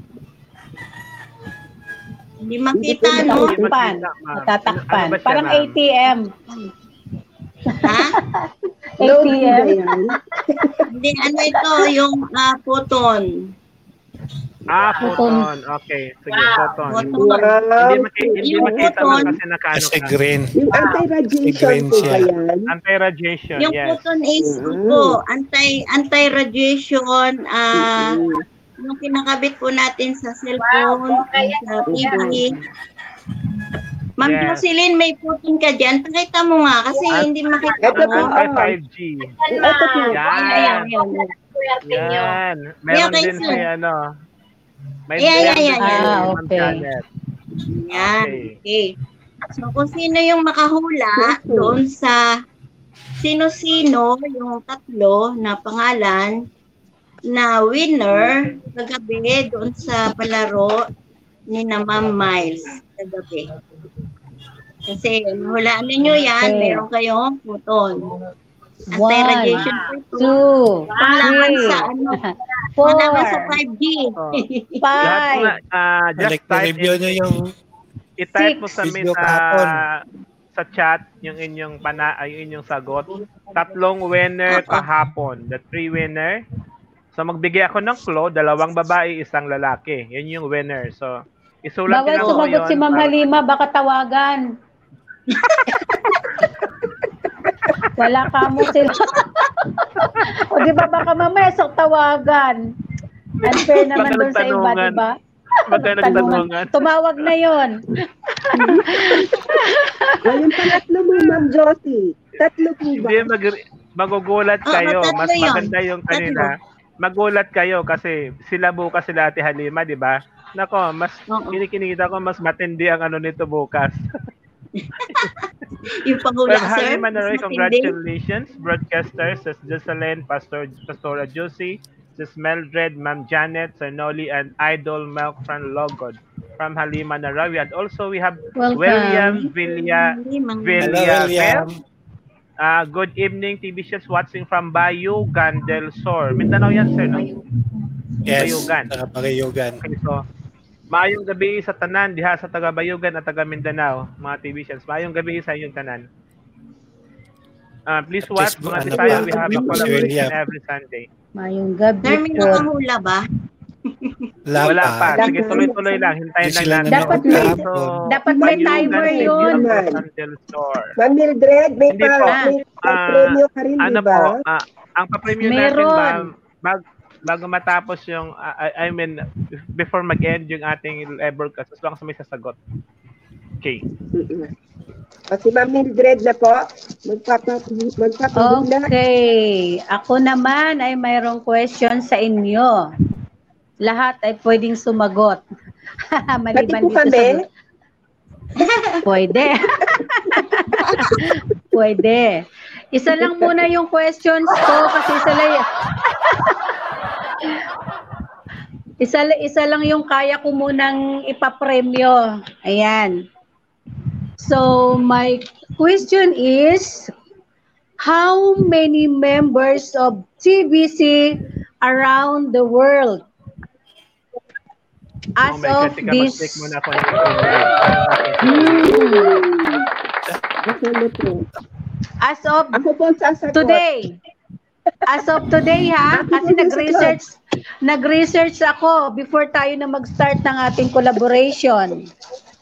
S9: Hindi makita,
S2: Hindi po
S9: no?
S2: makita.
S5: Tatakpan.
S4: Hindi makita, ma'am.
S5: Natatakpan.
S4: Ano ba siya,
S5: Parang
S4: ma'am?
S5: ATM.
S3: Ha?
S5: 8
S2: Loading
S5: p.m.
S2: ba yan?
S3: Hindi, ano ito, yung ah, puton.
S4: Ah, photon. Okay. Sige, photon.
S3: Puton.
S2: Wow.
S4: Hindi, maki- hindi
S3: Yung
S4: makita
S3: photon.
S4: lang kasi nakaano
S7: Kasi
S4: ka.
S7: green.
S2: Yung anti-radiation
S7: Green
S2: po
S7: siya.
S2: ba yan?
S4: Anti-radiation,
S3: Yung
S4: yes.
S3: puton is
S2: Mm.
S3: po, anti anti-radiation ah
S2: Mm.
S3: yung kinakabit po natin sa cellphone, sa TV. Ma'am
S4: Yes.
S3: Jocelyn, may puton ka dyan. Pakita mo nga kasi hindi makita
S2: Ito po.
S3: mo.
S4: Anti-5G.
S2: Ito po.
S3: Ayan, ayan, ayan.
S4: Yan. Meron
S3: Okay,
S4: din si ano. May
S3: Yeah, yeah, yeah,
S5: yeah. Ah, okay.
S4: Janet.
S3: Yan.
S4: Okay.
S3: Okay. So kung sino yung makahula doon sa sino-sino yung tatlo na pangalan na winner kagabi doon sa palaro ni na Ma'am Miles kagabi. Kasi hulaan ninyo yan,
S5: Okay.
S3: meron kayong puton.
S5: One,
S3: Anti-radiation po ito.
S5: two,
S3: Panglaban
S5: three,
S3: sa ano,
S5: four,
S3: panglaban sa 5G.
S4: Oh. Lahat po
S5: five,
S4: nga, ah, just type
S7: review
S4: in,
S7: nyo yung
S4: i-type mo
S5: six.
S4: sa
S7: Video
S4: sa
S7: kahapon.
S4: sa chat yung inyong pana ay yung inyong sagot. Tatlong winner kahapon, the three winner. So magbigay ako ng clue, dalawang babae, isang lalaki. Yun yung winner. So isulat
S5: Bawal
S4: niyo lang po
S5: sumagot
S4: yun
S5: si Ma'am
S4: para-
S5: Halima, baka tawagan. Wala ka mo sila. o di ba baka mamaya sa tawagan. Unfair naman doon sa iba, di ba?
S4: Baka nagtanungan.
S5: Tumawag na yon.
S2: O yung pangatlo mo, Ma'am Josie. Tatlo po ba?
S4: Hindi, mag magugulat kayo.
S3: tatlo
S4: Mas
S3: yun.
S4: maganda yung kanina. Magulat kayo kasi sila bukas sila Ate Halima, di ba? Nako, mas
S3: Oo.
S4: kinikinita ko mas matindi ang ano nito bukas.
S3: Yung panghula,
S4: Well,
S3: sir. Mas matindi.
S4: congratulations. Broadcasters, Sis Jocelyn, Pastor Pastora Josie, Sis Meldred, Ma'am Janet, Sir Noli, and Idol Milk from Logod from Halima Narawi. And also we have
S5: Welcome.
S4: William Villa
S3: Limang-
S4: Vil-
S7: Hello,
S4: Villarreal.
S7: William.
S4: Uh, good evening, TV shows watching from Bayugan del Sur. Mindanao yan, sir, no?
S7: Yes.
S4: Bayugan.
S7: Taga Bayugan.
S4: Okay, so, maayong gabi sa tanan, diha sa taga Bayugan at taga Mindanao, mga TV shows. Maayong gabi sa inyong tanan. Uh, please watch
S7: Facebook,
S4: mga
S7: ano
S4: Bisaya. We have a collaboration every Sunday.
S5: Mayong gabi
S3: Sir, may
S5: po.
S3: nakahula ba?
S7: Wala,
S4: Wala pa.
S7: pa.
S4: Sige, tuloy-tuloy lang. Hintayin lang natin.
S5: Dapat may-
S7: kahapon.
S5: dapat may timer yun.
S4: Joseph San del Sur.
S2: Ma'am Mildred, may pa, may
S4: Ah,
S2: premyo ka rin,
S4: ano
S2: ba?
S4: po, ah, ang pa-premium natin,
S5: Meron.
S4: ma'am, bag, bago matapos yung, ah, I, I mean, before mag-end yung ating broadcast, as long as may sasagot. Okay.
S2: O si Ma'am Mildred na po, magpapa, magpapahula.
S5: Okay. Ako naman ay mayroong question sa inyo. Lahat ay pwedeng sumagot. Maliban dito
S2: kami.
S5: sa... Pwede. Pwede. Isa lang muna yung questions ko kasi isa lang isa, isa lang yung kaya ko munang ipapremyo. Ayan. So, my question is, how many members of TBC around the world? As
S4: Oh
S5: of
S4: God,
S5: this,
S4: muna ako
S2: po.
S5: as of
S2: Ako po ang sasagot.
S5: today, as of today ha,
S2: Ako
S5: kasi nag-research, nag-research ako before tayo na mag-start ng ating collaboration.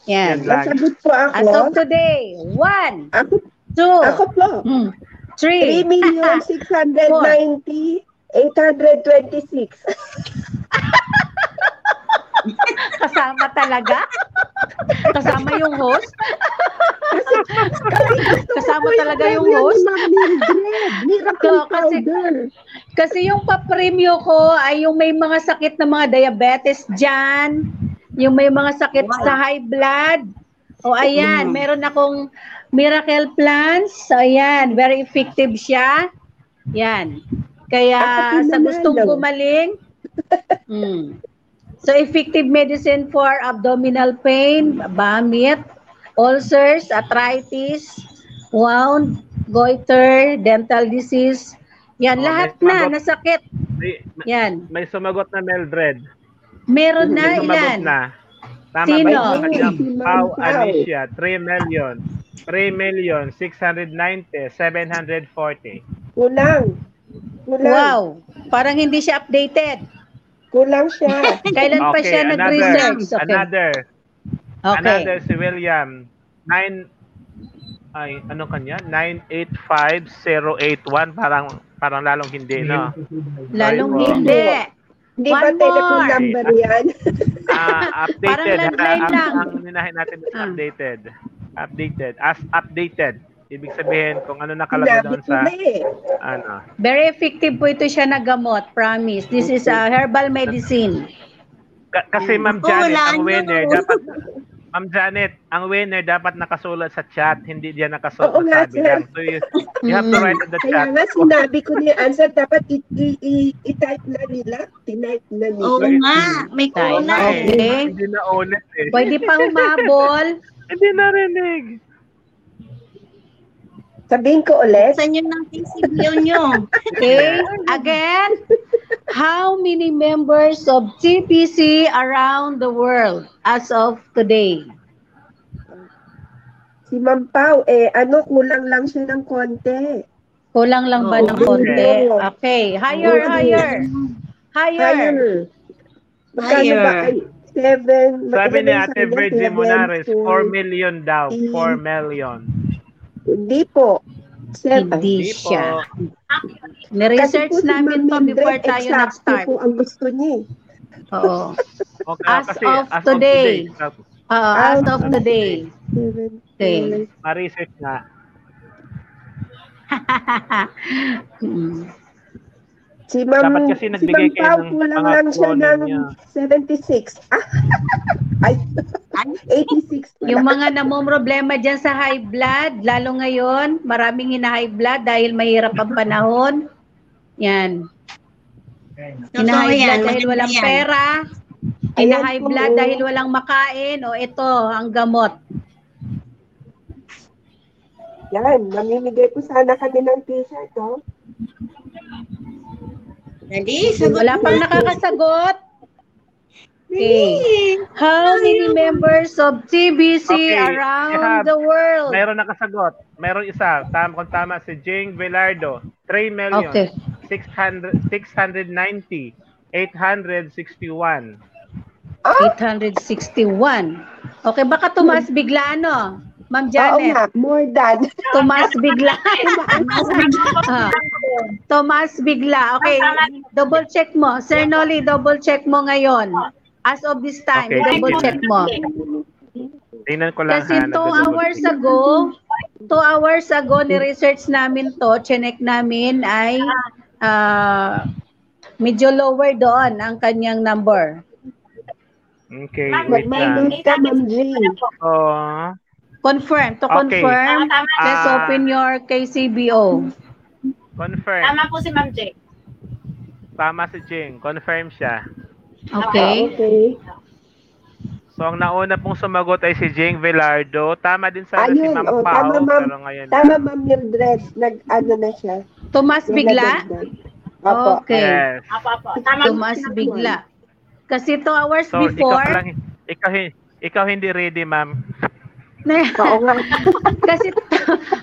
S5: Yan.
S2: Sasagot po
S5: As of
S2: ako.
S5: today, one,
S2: Ako,
S5: two,
S2: ako po.
S5: hmm, three,
S2: 3,690,826.
S5: kasama talaga? Kasama yung host? Kasama talaga yung host?
S2: Miracle
S5: kasi-. Kasi yung papremyo ko ay yung may mga sakit na mga diabetes dyan, yung may mga sakit sa high blood. O ayan, meron akong miracle plants. So ayan, very effective siya. Yan. Kaya sa gustong gumaling, mm. So effective medicine for abdominal pain, vomit, ulcers, arthritis, wound, goiter, dental disease. Yan,
S4: Oh,
S5: lahat na,
S4: sumagot.
S5: nasakit.
S4: May,
S5: Yan.
S4: may sumagot na Meldred.
S5: Meron na
S4: May
S5: ilan?
S4: na. Tama
S5: Sino?
S4: ba yung Pau. Alicia? 3 million. 3,690,740.
S2: Kulang. Kulang.
S5: Wow. Parang hindi siya updated.
S2: Kulang siya.
S5: Kailan pa
S4: Okay,
S5: siya
S4: another,
S5: nag-research? Okay.
S4: another,
S5: Okay.
S4: another si William. 9, ay, ano kanya? 985081. Parang, parang lalong hindi, no?
S5: Lalong
S4: Sorry po.
S5: hindi.
S2: Hindi ba
S5: One
S2: telephone
S5: more.
S2: number yan?
S4: Ah,
S5: Parang
S4: updated.
S5: landline
S4: ha?
S5: lang.
S4: Ang, ang ninahin natin is
S5: Ah.
S4: updated. Updated. As updated. Ibig sabihin kung ano nakalagay doon sa
S2: eh.
S4: ano.
S5: Very effective po ito siya na gamot. Promise. This is a herbal medicine.
S4: Ka- kasi Ma'am Janet, ang winner dapat Ma'am Janet, ang winner dapat nakasulat sa chat, hindi diyan nakasulat
S2: Oo nga,
S4: sabi
S2: sir.
S4: lang. So you, you have to write in the
S2: Kaya
S4: chat.
S2: nga sinabi ko yung answer, dapat i- i- i- i-type na nila. Tinype na nila.
S9: Oo nga, may corona.
S5: Okay.
S4: Hindi na ulit eh.
S5: Pwede pa humabol.
S4: Hindi narinig.
S2: Sabihin ko ulit.
S9: Saan yun ng PCBO nyo?
S5: Okay. Again, how many members of TPC around the world as of today?
S2: Si Ma'am Pao, eh, ano, kulang lang siya ng konti.
S5: Kulang lang ba ng
S2: Oo.
S5: konti? Okay. Higher, higher. Higher.
S2: Higher. Magkano
S9: Higher.
S2: ba? Seven.
S4: Sabi ni Ate? Virgie Monares,
S2: four.
S4: 4 million daw.
S2: Mm.
S4: 4 million.
S2: Hindi po. Seven.
S5: Hindi
S4: Hindi po.
S5: siya. Niresearch
S2: Kasi po si
S5: namin to before tayo nag-start.
S2: po ang gusto niya. eh.
S5: Oo.
S4: Okay,
S5: As
S4: kasi
S5: of
S4: as
S5: today.
S4: of today,
S5: Oo, as
S2: Ah,
S5: of today. Okay.
S4: ma-research na.
S2: Si Ma'am,
S4: Dapat kasi
S2: si
S4: nagbigay
S2: Ma'am
S4: kayo ng mga
S2: lang siya ng
S4: niya.
S2: 76. Ah, Ay, 86 pala.
S5: Yung mga namumroblema dyan sa high blood, lalo ngayon, maraming hina-high blood dahil mahirap ang panahon. Yan. Hina-high blood dahil walang pera. Hina-high blood dahil walang makain. O ito, ang gamot.
S2: Yan, mamimigay po sana kami ng t-shirt, oh.
S9: Dali, sagot
S5: Wala pang
S9: na.
S5: nakakasagot. Okay. How many members of TBC
S4: Okay,
S5: around
S4: have-
S5: the world?
S4: Mayroon nakasagot. Mayroon isa. Tama kung tama si Jing Velardo. 3 million.
S5: Okay.
S4: 600, 690. 861.
S5: 861. Okay, baka tumaas bigla, no? Ma'am
S2: Oo
S5: Janet,
S2: nga, more than.
S5: tumaas bigla. Ah, tumaas bigla. Okay, double check mo. Sir Noli, double check mo ngayon. As of this time,
S4: Okay,
S5: double check mo.
S4: Tingnan ko lang
S5: Kasi
S4: ha.
S5: two hours ago, two hours ago, ni-research namin to, chinek namin ay ah, medyo lower doon ang kanyang number.
S4: Okay, wait lang.
S2: Mag-minute ka, Ma'am Jean.
S4: Oh,
S5: Confirm. To
S4: Okay.
S5: confirm,
S6: Tama,
S5: let's
S4: Ah.
S5: open your KCBO.
S4: confirm.
S6: tama po si Ma'am J.
S4: Tama si Jing. Confirm siya.
S5: Okay.
S2: Okay.
S4: So, ang nauna pong sumagot ay si Jing Velardo. Tama din si
S2: Ayun,
S4: Ma'am
S2: oh,
S4: Pao.
S2: tama, Ma'am.
S4: Pero ngayon
S2: Tama, Ma'am Mildred. Nag-ano na siya.
S5: Tumas bigla?
S2: Opo.
S5: Okay.
S4: Yes.
S6: Apo, apo. Tama po
S5: Tumas
S6: si
S5: bigla. Kasi two hours
S4: So, ikaw
S5: before,
S4: lang, ikaw, ikaw hindi ready, ma'am.
S2: Oo nga.
S5: kasi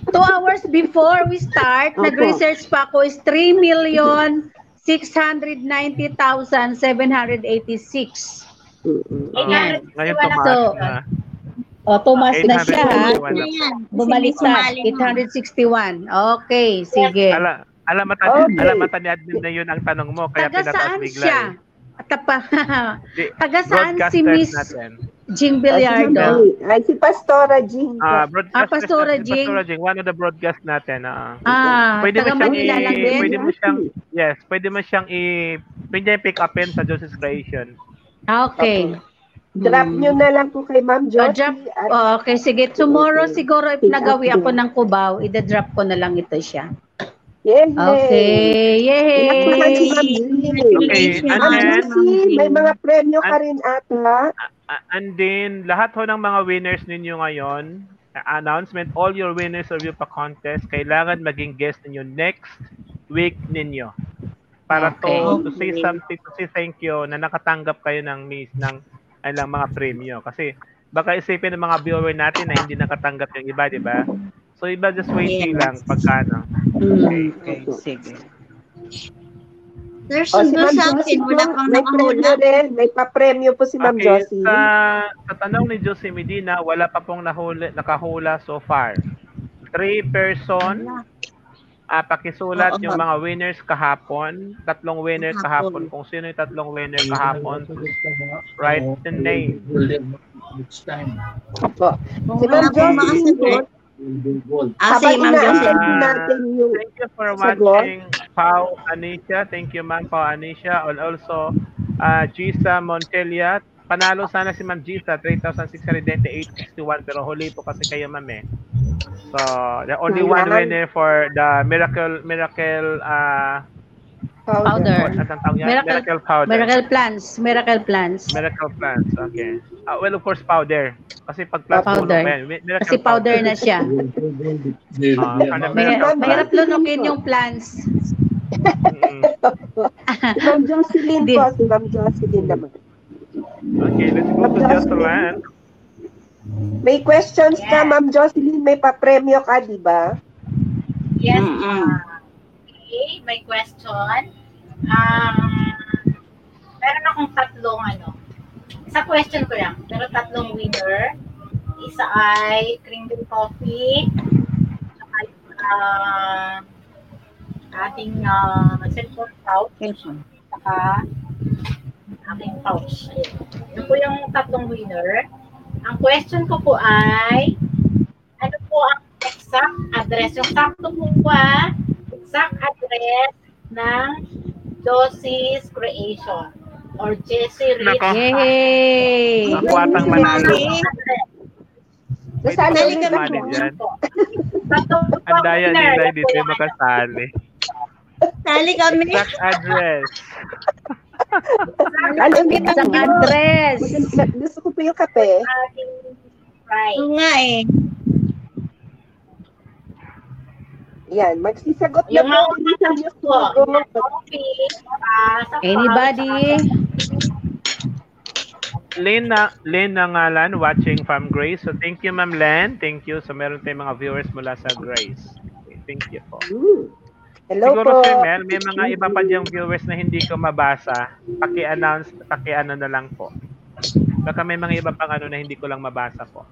S5: two hours before we start,
S2: Opo.
S5: nag-research pa ako is 3 million 690,786.
S2: Mm-mm.
S4: Oh,
S5: Ayan.
S4: ngayon
S6: So,
S4: tumaas
S5: So,
S4: na.
S5: O, tumas na siya. ha?
S4: 861 na.
S9: Yan.
S5: Bumaliktad.
S9: Sumali na.
S5: 861. Okay, sige.
S4: Ala, alamatan,
S2: Okay.
S4: alamatan ni admin na yun ang tanong mo, kaya
S5: Taga
S4: pinataas
S5: saan
S4: bigla.
S5: siya?
S4: eh.
S5: At pa,
S4: Di,
S5: taga saan si Miss
S4: natin.
S5: Jing?
S2: Jean. Ay, si Pastora po.
S4: Ah, broadcasters
S5: Ah, Pastora. Jing.
S4: Pastora Jing, one of the broadcast natin. ah.
S5: Ah,
S4: pwede mo
S5: taga
S4: siyang
S5: Manila lang
S4: i,
S5: din?
S4: pwede mo siyang yes, pwede mo siyang i pwede niya pick upin sa Joseph's Creation.
S5: Ah, Okay.
S2: Drop
S5: Hmm.
S2: nyo na lang po kay Ma'am
S5: Ah,
S2: Josie.
S5: drop.
S2: at
S5: Oh, okay, sige. Tomorrow siguro if nagawi
S2: up
S5: ako ng Cubao, ida-drop ko na lang ito siya.
S2: Yay!
S5: Okay.
S2: Si! Ma'am Jean.
S4: Okay, and then
S2: may mga premyo ka rin ata.
S4: and then lahat ho ng mga winners ninyo ngayon, announcement, all your winners of Yupa contest, kailangan maging guest ninyo next week ninyo. Para
S5: Okay.
S4: to, to say something, to say thank you na nakatanggap kayo ng miss ng ilang mga premyo. Kasi baka isipin ng mga viewer natin na hindi nakatanggap yung iba, di ba? So iba just waiting lang pagka ano.
S5: Mm, okay, sige.
S9: Sir,
S2: O, si Ma'am Josie po,
S9: wala pang
S2: may
S9: nakahula.
S2: premyo rin. May pa-premyo po si Ma'am
S4: Okay,
S2: Josie.
S4: sa, sa tanong ni Josie Medina, wala pa pong nahuli, nakahula so far. Three person, ah pakisulat
S9: Oo,
S4: yung mga winners kahapon. Tatlong winners kahapon. Kung sino yung tatlong winner kahapon, write the name.
S2: Opo. Si Ma'am Josie,
S9: ah,
S2: habang
S9: si Ma'am
S2: ina-attend natin yung
S4: Thank you for watching, Pau Anisha. Thank you, ma'am, Pau Anisha. And also, uh, Gisa Montelia. Panalo sana si Ma'am Gisa, 3,698.61. Pero huli po kasi kayo, ma'am, eh. So, the only one winner for the Miracle, Miracle, uh,
S5: Powder.
S4: asang tawag yan?
S5: Miracle-
S4: Miracle Powder.
S5: Miracle plants. Miracle plants.
S4: Miracle plants, okay. Uh, well, of course, powder. Kasi pag plants,
S5: Powder.
S4: yan. Miracle
S5: Kasi powder na siya.
S4: Ano,
S5: May,
S4: miracle
S5: mahirap lunukin yung plants.
S2: Si Ma'am Jocelyn po. Si Ma'am Jocelyn naman.
S4: Okay, let's go to Jocelyn.
S2: May questions ka, Ma'am Jocelyn. May pa-premyo ka, di ba?
S6: Yes.
S9: Mm-mm.
S6: Ah, okay, may question. Um, meron akong tatlong ano. Isa question ko lang. Pero tatlong winner. Isa ay Kringle Coffee. Saka uh, ating uh, cellphone pouch. Saka aking pouch. Ayun. Yun po yung tatlong winner. Ang question ko po ay, ano po ang exact address? Yung sakto po ba, exact address ng Josie's Creation or Jessie Rich.
S4: Nako.
S5: Yay!
S4: Nakuwatang manalo.
S2: Nasaan ulit
S4: tumali
S2: ako?
S4: dyan. Ang
S6: ang
S4: daya nila, hindi tayo
S6: yung
S4: makasali.
S9: Sali kami.
S4: Exact address.
S2: Alam mo,
S5: Isang address.
S2: Gusto ko po yung kape.
S9: Oo nga eh.
S2: Yan, magsisagot na
S6: Yung mga
S2: po.
S6: Po, yung coffee, ah, sa
S5: Anybody?
S4: Len na, Len na ngalan, watching from Grace. So thank you, Ma'am Len. Thank you. So meron tayong mga viewers mula sa Grace. Okay, thank you po.
S2: Hello
S4: Siguro,
S2: po.
S4: Sir Mel, may mga iba pa diyang viewers na hindi ko mabasa. Paki-announce, paki-ano na lang po. Baka may mga iba pang ano na hindi ko lang mabasa po.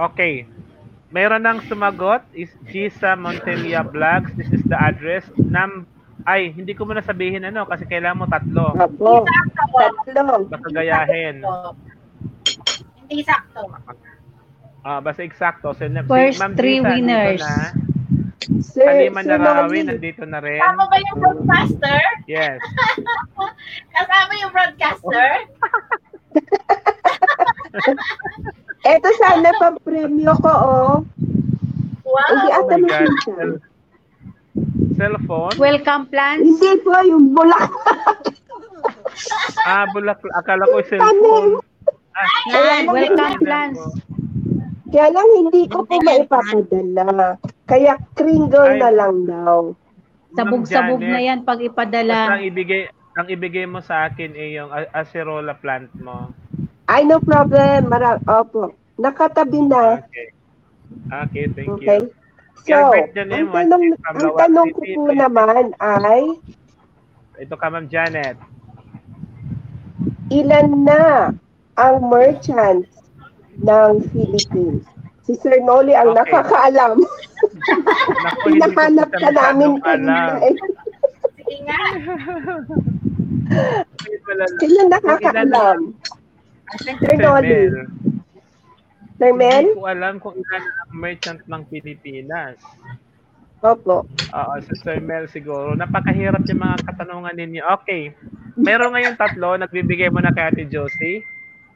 S4: Okay. Meron nang sumagot is Gisa Montelia Vlogs. This is the address. Nam ay, hindi ko muna sabihin ano kasi kailangan mo tatlo.
S2: Apo. Tatlo.
S4: Baka gayahin.
S6: Hindi sakto.
S4: Ah, basta eksakto. So, na- si
S5: First
S4: Ma'am
S5: three
S4: Gisa,
S5: winners.
S4: Na.
S2: Sir,
S4: Halima
S2: Sir
S4: Narawi,
S2: Noli.
S4: nandito na rin.
S6: Kasama ba yung broadcaster?
S4: Yes.
S6: Kasama yung broadcaster?
S2: Eto sana pang premyo ko, oh.
S6: Wow!
S2: Hindi
S4: Oh
S2: ata
S4: God.
S2: makita.
S4: Cell- Cellphone?
S5: Welcome plants.
S2: Hindi po, yung bulak.
S4: Ah, bulak. Akala ko cellphone. Ah,
S5: Yan, welcome
S4: ko.
S2: Kaya lang hindi ko po maipapadala. Kaya kringle
S4: Ay.
S2: na lang daw.
S5: Sabog-sabog na yan pag
S4: Basta
S5: ipadala.
S4: ang ibigay, ang ibigay mo sa akin ay yung a- acerola plant mo.
S2: Ay, no problem. Mara Opo. Nakatabi na.
S4: Okay. Okay, thank
S2: Okay.
S4: you.
S2: So,
S4: Janem,
S2: ang tanong, ang tanong ko po naman ay,
S4: Ito ka, Ma'am Janet.
S2: ilan na ang merchants ng Philippines? Si Sir Noli ang
S4: Okay.
S2: nakakaalam.
S4: Pa
S2: ka namin kanina. eh.
S6: Sige nga.
S4: Ilan
S2: nakakaalam?
S4: I think
S2: Sir.
S4: Mel.
S2: Sir Mel?
S4: Hindi ko alam kung ilan ang merchant ng Pilipinas.
S2: Opo.
S4: Oo, sa Sir Mel siguro. Napakahirap yung mga katanungan ninyo. Okay. Meron ngayon tatlo. Nagbibigay mo na kay Ate Josie.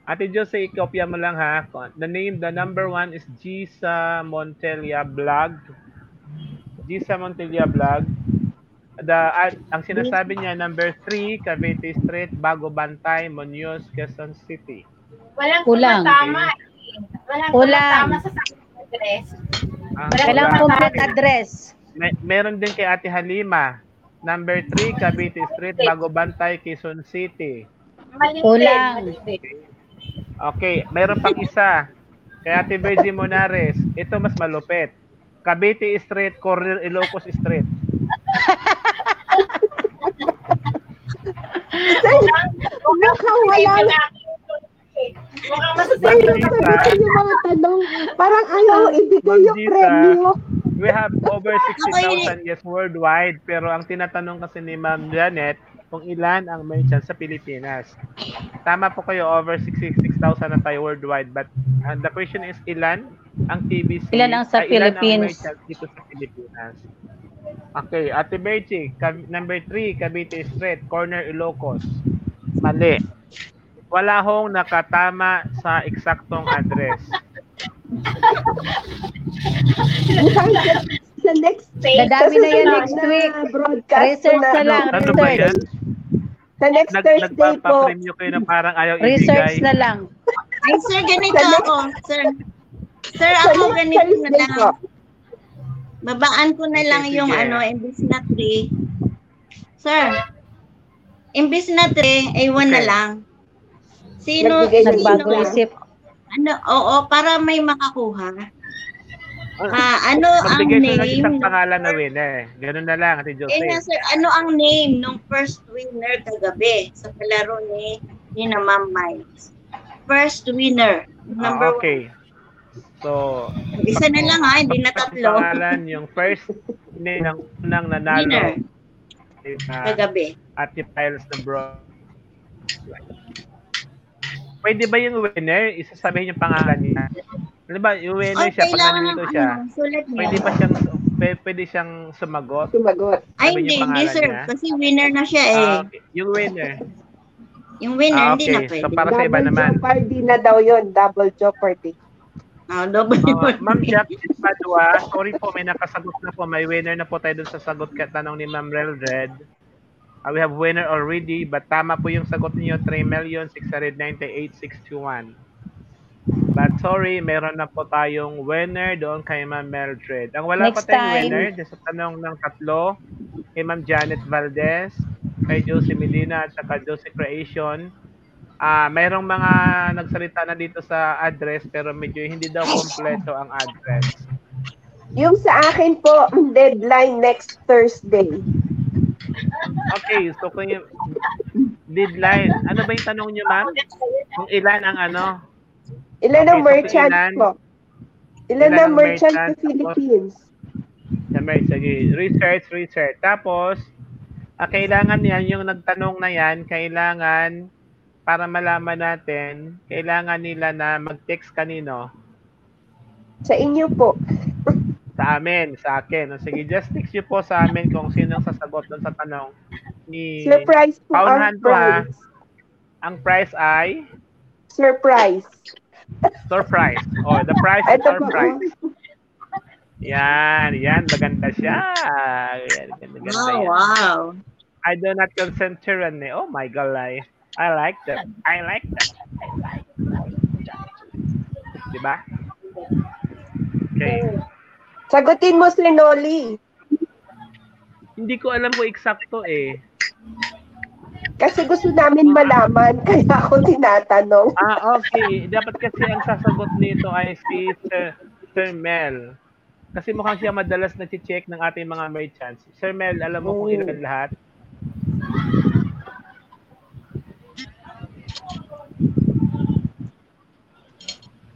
S4: Ate Josie, ikopya mo lang ha. The name, the number one is Gisa Montelia Vlog. Gisa Montelia Vlog. The, ah, ang sinasabi niya, number three, Cavite Street, Bago Bantay, Muñoz, Quezon City.
S6: Walang
S5: Kulang.
S6: tumatama. Walang
S5: Kulang.
S6: tumatama sa address.
S4: Ah,
S6: Wala
S5: Kailangan
S4: wala.
S5: complete address.
S4: May, meron din kay Ate Halima. Number 3, Cavite Street, Bago Bantay, Quezon City.
S5: Kulang.
S4: Okay, mayroon pang isa. Kay Ate Virgie Monares, ito mas malupit. Cavite Street, corner Ilocos Street.
S2: Mukhang wala na.
S6: Mukhang mas
S2: Sir, yung mga tanong, parang ayaw ibigay yung premyo.
S4: We have over 60,000 yes worldwide, pero ang tinatanong kasi ni Ma'am Janet, kung ilan ang merchant sa Pilipinas. Tama po kayo, over 66,000 na tayo worldwide, but uh, the question is ilan ang TBC?
S5: Ilan ang sa
S4: ay, ilan ang
S5: Philippines?
S4: dito sa Pilipinas? Okay, Ate Bertie, number 3, Cavite Street, corner Ilocos. Mali. Wala hong nakatama sa eksaktong address.
S2: Sa, next
S5: Dadami na yan next week.
S2: broadcast
S5: Research na lang,
S4: Ano ba yan?
S5: research.
S2: Sa next
S4: Nag,
S2: Thursday po.
S4: nagpapapremyo kayo na parang ayaw
S5: Research
S4: ibigay.
S5: na lang.
S9: Ay, sir, ganito ako. Sir, sir, ako ganito na lang. Babaan ko na lang yung ano, imbis na 3. Sir, imbis na 3, ay 1 na lang. Sino,
S2: ng
S5: Nagbago
S2: Sino?
S5: isip.
S9: ano, oo, para may makakuha. Ah, ano ang
S4: Magbigay siya ng isang
S9: name?
S4: pangalan na winner. Ganun na lang, Ate
S9: Eh nga,
S4: Jose.
S9: sir, ano ang name nung first winner kagabi sa palaro ni, ni na Ma'am Miles? First winner.
S4: Ah,
S9: Number
S4: okay. So.
S9: Isa na lang ha, hindi na tatlo.
S4: pangalan, yung first hindi ng unang nanalo
S9: Winner
S4: na
S9: kagabi.
S4: Ate Piles na bro. Pwede ba yung winner, isasabihin yung pangalan niya? Ano ba, yung winner siya, pag
S9: ng
S4: siya,
S9: ano,
S4: pwede ba siyang, pwede, siyang sumagot?
S2: Sumagot.
S9: Ay, hindi, hindi sir.
S4: niya?
S9: Kasi winner na siya eh.
S4: Okay. Yung winner.
S9: Yung winner,
S4: Ah,
S9: hindi na
S4: okay.
S9: pwede.
S4: So, para sa iba
S2: Double
S4: naman.
S2: Jeopardy na daw yun. Double Jeopardy.
S9: Ah, double
S4: Oh,
S9: yun.
S4: Ma'am Jacqueline Padua, sorry po, may nakasagot na po. May winner na po tayo dun sa sagot ka tanong ni Ma'am Reldred. Uh, we have winner already, but tama po yung sagot niyo 3,698,621. But sorry, meron na po tayong winner doon kay Ma'am Mildred. Ang wala
S5: Next
S4: pa tayong
S5: time.
S4: winner, sa tanong ng tatlo, kay Ma'am Janet Valdez, kay Josie Medina, at saka Josie Creation. Ah, mayroong mga nagsalita na dito sa address pero medyo hindi daw kompleto ang address.
S2: Yung sa akin po, ang deadline next Thursday.
S4: Okay, so kung yung deadline, ano ba yung tanong niyo, ma'am? Kung ilan ang ano?
S2: Ilan ang
S4: Okay, so
S2: merchant
S4: ilan?
S2: po? Ilan
S4: Ilan
S2: ang
S4: ang
S2: merchant sa
S4: merchant?
S2: Philippines?
S4: Sa Mer- sige, research, research. Tapos, ah, kailangan yan, yung nagtanong na yan, kailangan, para malaman natin, kailangan nila na mag-text kanino?
S2: Sa inyo po.
S4: Sa amin, sa akin. O, sige, just text nyo po sa amin kung sino ang sasagot doon sa tanong ni
S2: Surprise po
S4: Paunahan
S2: ang prize.
S4: Ang price ay
S2: Surprise.
S4: surprise. Oh, the price is surprise. Yan, yan, maganda siya. Yan, ganda, ganda
S9: Oh,
S4: yan.
S9: wow.
S4: I do not consent tyranny. Oh my God, I, I like that. I like that. I like that. Diba? Okay.
S2: Sagutin mo si Noli.
S4: Hindi ko alam kung eksakto eh.
S2: Kasi gusto namin malaman, kaya ako tinatanong.
S4: Ah, okay. Dapat kasi ang sasagot nito ay si Sir, Sir Mel. Kasi mukhang siya madalas nag-check ng ating mga merchants. Sir Mel, alam mo kung ilan lahat?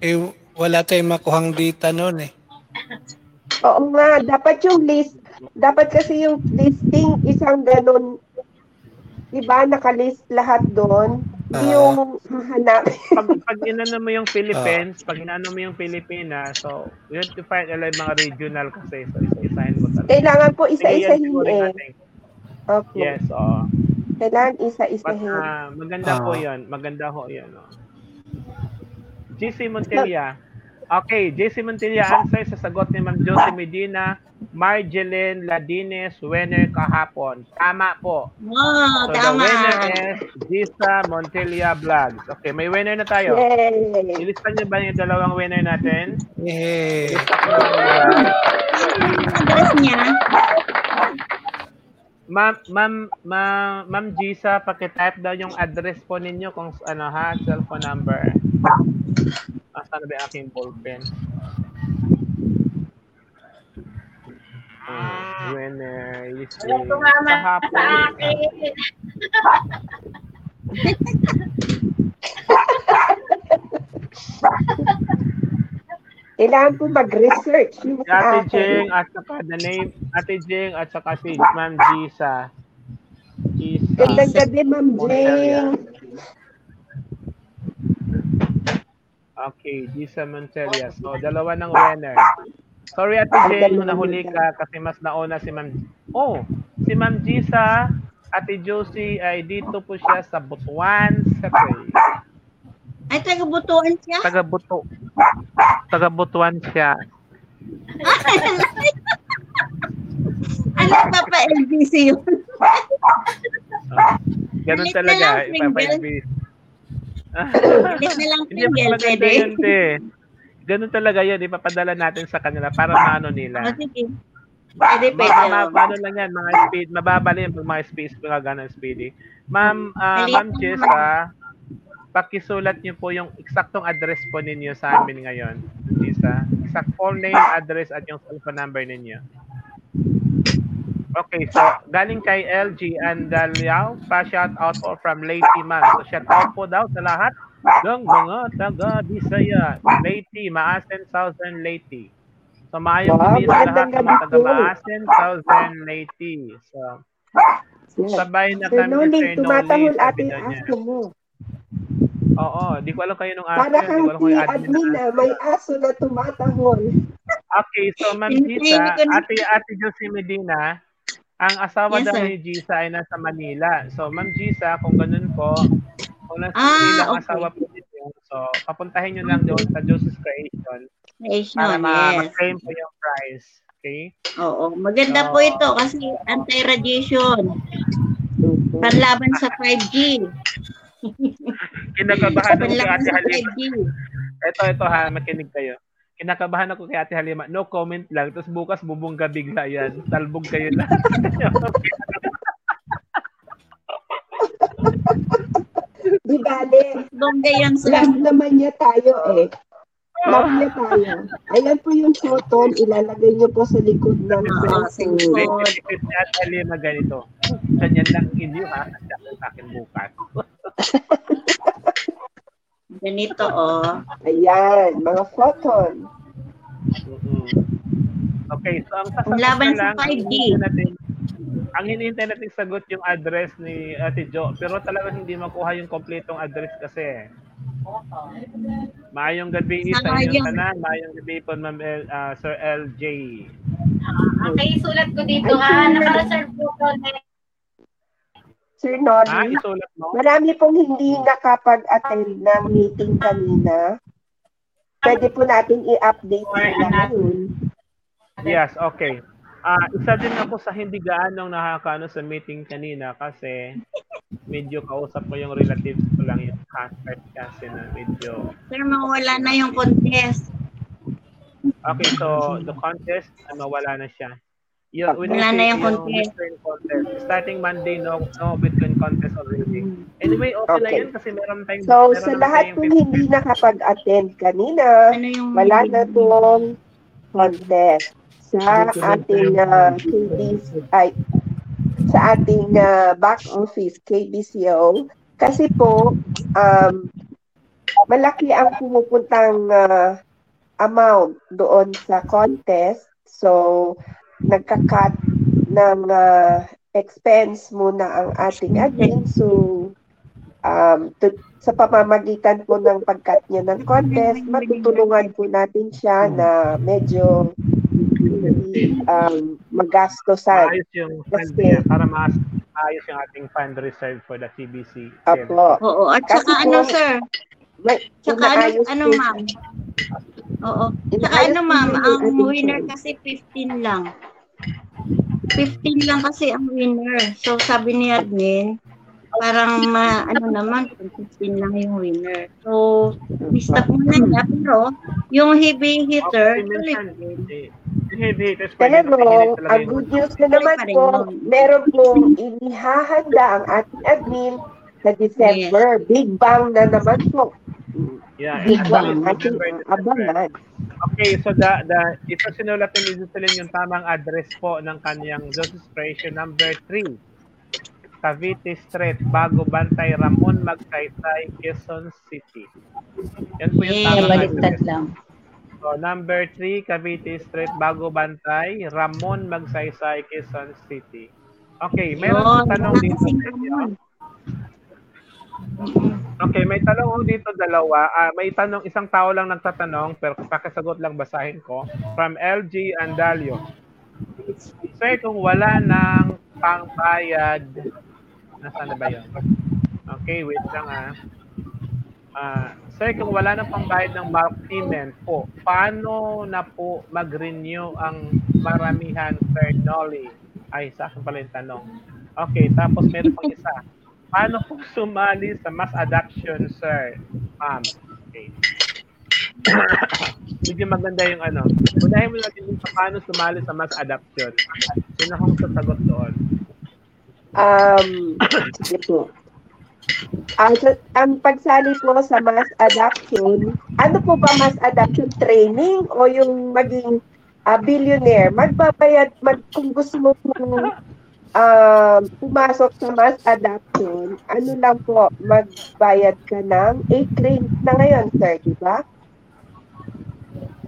S7: Eh, wala tayong makuhang data noon eh.
S2: Oo nga, dapat yung list, dapat kasi yung listing isang ganun, di ba, nakalist lahat doon.
S7: Ah.
S2: yung hahanapin.
S4: Pag, pag inano mo yung Philippines, pag inano mo yung Pilipinas, so you have to find alam yung mga regional kasi. So, isa-isahin mo talaga.
S2: Kailangan po isa-isahin eh.
S4: ating-
S2: Okay.
S4: Yes, oo.
S2: Kailangan
S4: But
S2: isa-isahin.
S4: ah, maganda po
S7: Ah.
S4: yun. Maganda ho yun. Oh. GC Montilla. Okay, JC Montilla answer sa sagot ni Ma'am Josie Medina, Marjeline Ladines, winner kahapon. Tama po.
S9: Wow,
S4: So the
S9: tama.
S4: winner is Gisa Montilla Vlogs. Okay, may winner na tayo.
S2: Yay!
S4: Ilistan niyo ba yung dalawang winner natin?
S9: Yung address niya,
S4: Ma'am, ma'am, ma'am, ma'am Gisa, paki-type daw yung address po ninyo kung ano ha, cellphone number. Asa na ba yung aking ballpen? Oh, winner is
S6: Walang tumama sa
S4: kahapon.
S6: akin.
S2: Kailangan po mag-research
S4: Si Ate Jing at saka the name, Ate Jing at saka si Ma'am Gisa. Gisa.
S2: Gandang gabi, Ma'am Jing.
S4: Okay, Gisa Montelia. So, dalawa ng winner. Sorry, Ate Jing, nahuli ka kasi mas nauna si Ma'am. Oh, si Ma'am Gisa, Ate Josie ay dito po siya sa Butuan, Sepay.
S9: Ay, taga-butuan siya?
S4: Taga Buto. Taga Butuan siya.
S9: Ano pa pa LBC yun?
S4: Ah, ganun talaga.
S9: lang, Galit na lang
S4: Hindi maganda
S9: pwede?
S4: yun, te. Ganun talaga yun. Ipapadala natin sa kanila para maano nila.
S9: O, sige. Pwede, pwede.
S4: Ma, ma,
S9: oh.
S4: ano lang yan, mga speed, mababali yan pag mga space, mga ganun speedy. Ma'am, ah,
S9: Maliit
S4: Ma'am
S9: lang
S4: Jessa, pakisulat niyo po yung eksaktong address po ninyo sa amin ngayon. Jessa, exact full name, address, at yung cellphone number ninyo. Okay, so galing kay LG Andaliao, pa-shout out po from Lady Ma'am. So shout out po daw sa lahat ng mga taga Bisaya. Lady, Maasen, Southern Lady. So maayong gabi sa lahat ng mga taga. Maasen, Southern Lady. So sabay na kami
S2: Noli,
S4: Sir
S2: tumatahol
S4: niya.
S2: aso mo.
S4: Oo, di ko alam kayo nung aso,
S2: Para kang si
S4: admin.
S2: na may aso na tumatahol.
S4: Okay, so Ma'am
S9: na-
S4: ate, ate Josie Medina, ang asawa
S9: Yes,
S4: daw
S9: sir.
S4: ni Gisa ay nasa Manila. So Ma'am Gisa, kung ganun po, kung nasa
S9: Ah,
S4: Manila
S9: okay.
S4: asawa po ninyo, so papuntahin nyo lang doon sa Josie's Creation
S9: Creation,
S4: para ma-
S9: yes.
S4: ma-claim po yung prize. Okay?
S9: Oo, maganda po
S4: So,
S9: ito kasi anti-radiation. Panlaban sa 5G.
S4: Kinakabahan kay
S9: Panlaban
S4: Ate Halima.
S9: 5G.
S4: Ito, ito ha, makinig kayo. Kinakabahan ako kay Ate Halima. No comment lang. Tapos bukas bubungga bigla yan. Talbog kayo lahat.
S2: Di bale,
S9: Bongga yan sa...
S2: love naman niya tayo eh. Love niya tayo. Ayan po yung photo, ilalagay niyo po sa likod ng.
S4: If si Ate Halima ganito, ganyan lang inyo ha. Sa akin bukas.
S9: Ganito, oh.
S2: Ayan, mga photon.
S4: Mm-mm. Okay, so ang sasagot
S9: Laban
S4: na
S9: sa
S4: lang, ang
S9: 5G.
S4: hinihintay natin, ang hinihintay natin sagot yung address ni Ate Jo, pero talagang hindi makuha yung kompletong address kasi. Maayong gabi sa inyong tanan, maayong gabi po Ma'am L, ah, Sir LJ.
S6: Ang kaisulat ko dito ha,
S2: sir.
S6: naka-reserve po ko na
S2: Sir
S4: Ah,
S2: Nolly,
S4: isulat mo?
S2: marami pong hindi nakapag-attend ng meeting kanina. Pwede po natin i-update sila ngayon.
S4: Yes, okay. Ah, isa din ako sa hindi gaanong nakakaano sa meeting kanina kasi medyo kausap ko yung relatives ko lang yung husband kasi na medyo
S9: Sir, mawala na yung contest.
S4: Okay, so the contest, ano, wala na siya. Yung, when
S9: Wala na yung contest.
S4: Bitcoin contest. Starting Monday, no, no Bitcoin contest already. Anyway, okay, na
S2: Okay.
S4: yun kasi meron tayong...
S2: So,
S4: meron
S2: sa lahat po hindi nakapag-attend kanina,
S9: Ano yung...
S2: wala na pong contest sa ating uh, KBC, ay, sa ating uh, back office, KBCO. Kasi po, um, malaki ang pumupuntang uh, amount doon sa contest. So, nagka-cut ng uh, expense muna ang ating admin. So, um, to, sa pamamagitan po ng pagkat niya ng contest, matutulungan po natin siya na medyo um, magastosan.
S4: Maayos yung fund
S2: Kasi-
S4: niya para maas maayos yung ating fund reserve for the TBC.
S2: Apo.
S9: Oo, at
S2: Kasi
S9: saka ano,
S2: po,
S9: sir?
S2: May,
S9: Tsaka ano, ano ma'am? Oo.
S2: Inaayos
S9: ano, ma'am, ang winner kasi 15 lang. 15 lang kasi ang winner. So, sabi ni admin, parang ma, ano naman, kung 15 lang yung winner. So, stop muna niya. Pero, yung heavy hitter, tuloy.
S4: Heavy hitters pwede talaga
S2: ang good news na naman po, meron pong inihahanda ang ating admin sa December. Big bang na naman po.
S4: Yeah,
S2: Big think
S4: November,
S2: abangan.
S4: Okay, so the, the, ito sinulat ni Jocelyn yung tamang address po ng kanyang Justice Station number 3. Cavite Street, Bago Bantay, Ramon Magsaysay, Quezon City. Yan po yung tamang
S5: baliktad
S4: address.
S5: lang.
S4: So, number 3, Cavite Street, Bago Bantay, Ramon Magsaysay, Quezon City. Okay, meron
S9: Yun,
S4: akong tanong dito.
S9: Ramon.
S4: Okay, may tanong dito dalawa. Ah, may tanong, isang tao lang nagtatanong, pero pakisagot lang basahin ko. From LG Andalio. Sir, kung wala ng pangbayad, nasaan na ba yun? Okay, wait lang ah. Ah, sir, kung wala ng pangbayad ng bulk payment po, paano na po mag-renew ang maramihan Sir Nolly? Ay, sa akin pala yung tanong. Okay, tapos meron pang isa. Paano po sumali sa mass adoption, sir? Ma'am. Okay. Medyo maganda yung ano. Unahin mo natin yung paano sumali sa mass adoption. Sino akong sasagot doon?
S2: Um, sige po. Ang, pagsali po sa mass adoption, ano po ba mass adoption training o yung maging ah, billionaire? Magbabayad, mag, kung gusto mo um, pumasok sa mass adoption, ano lang po, magbayad ka ng 8 cranes na ngayon, sir, di ba?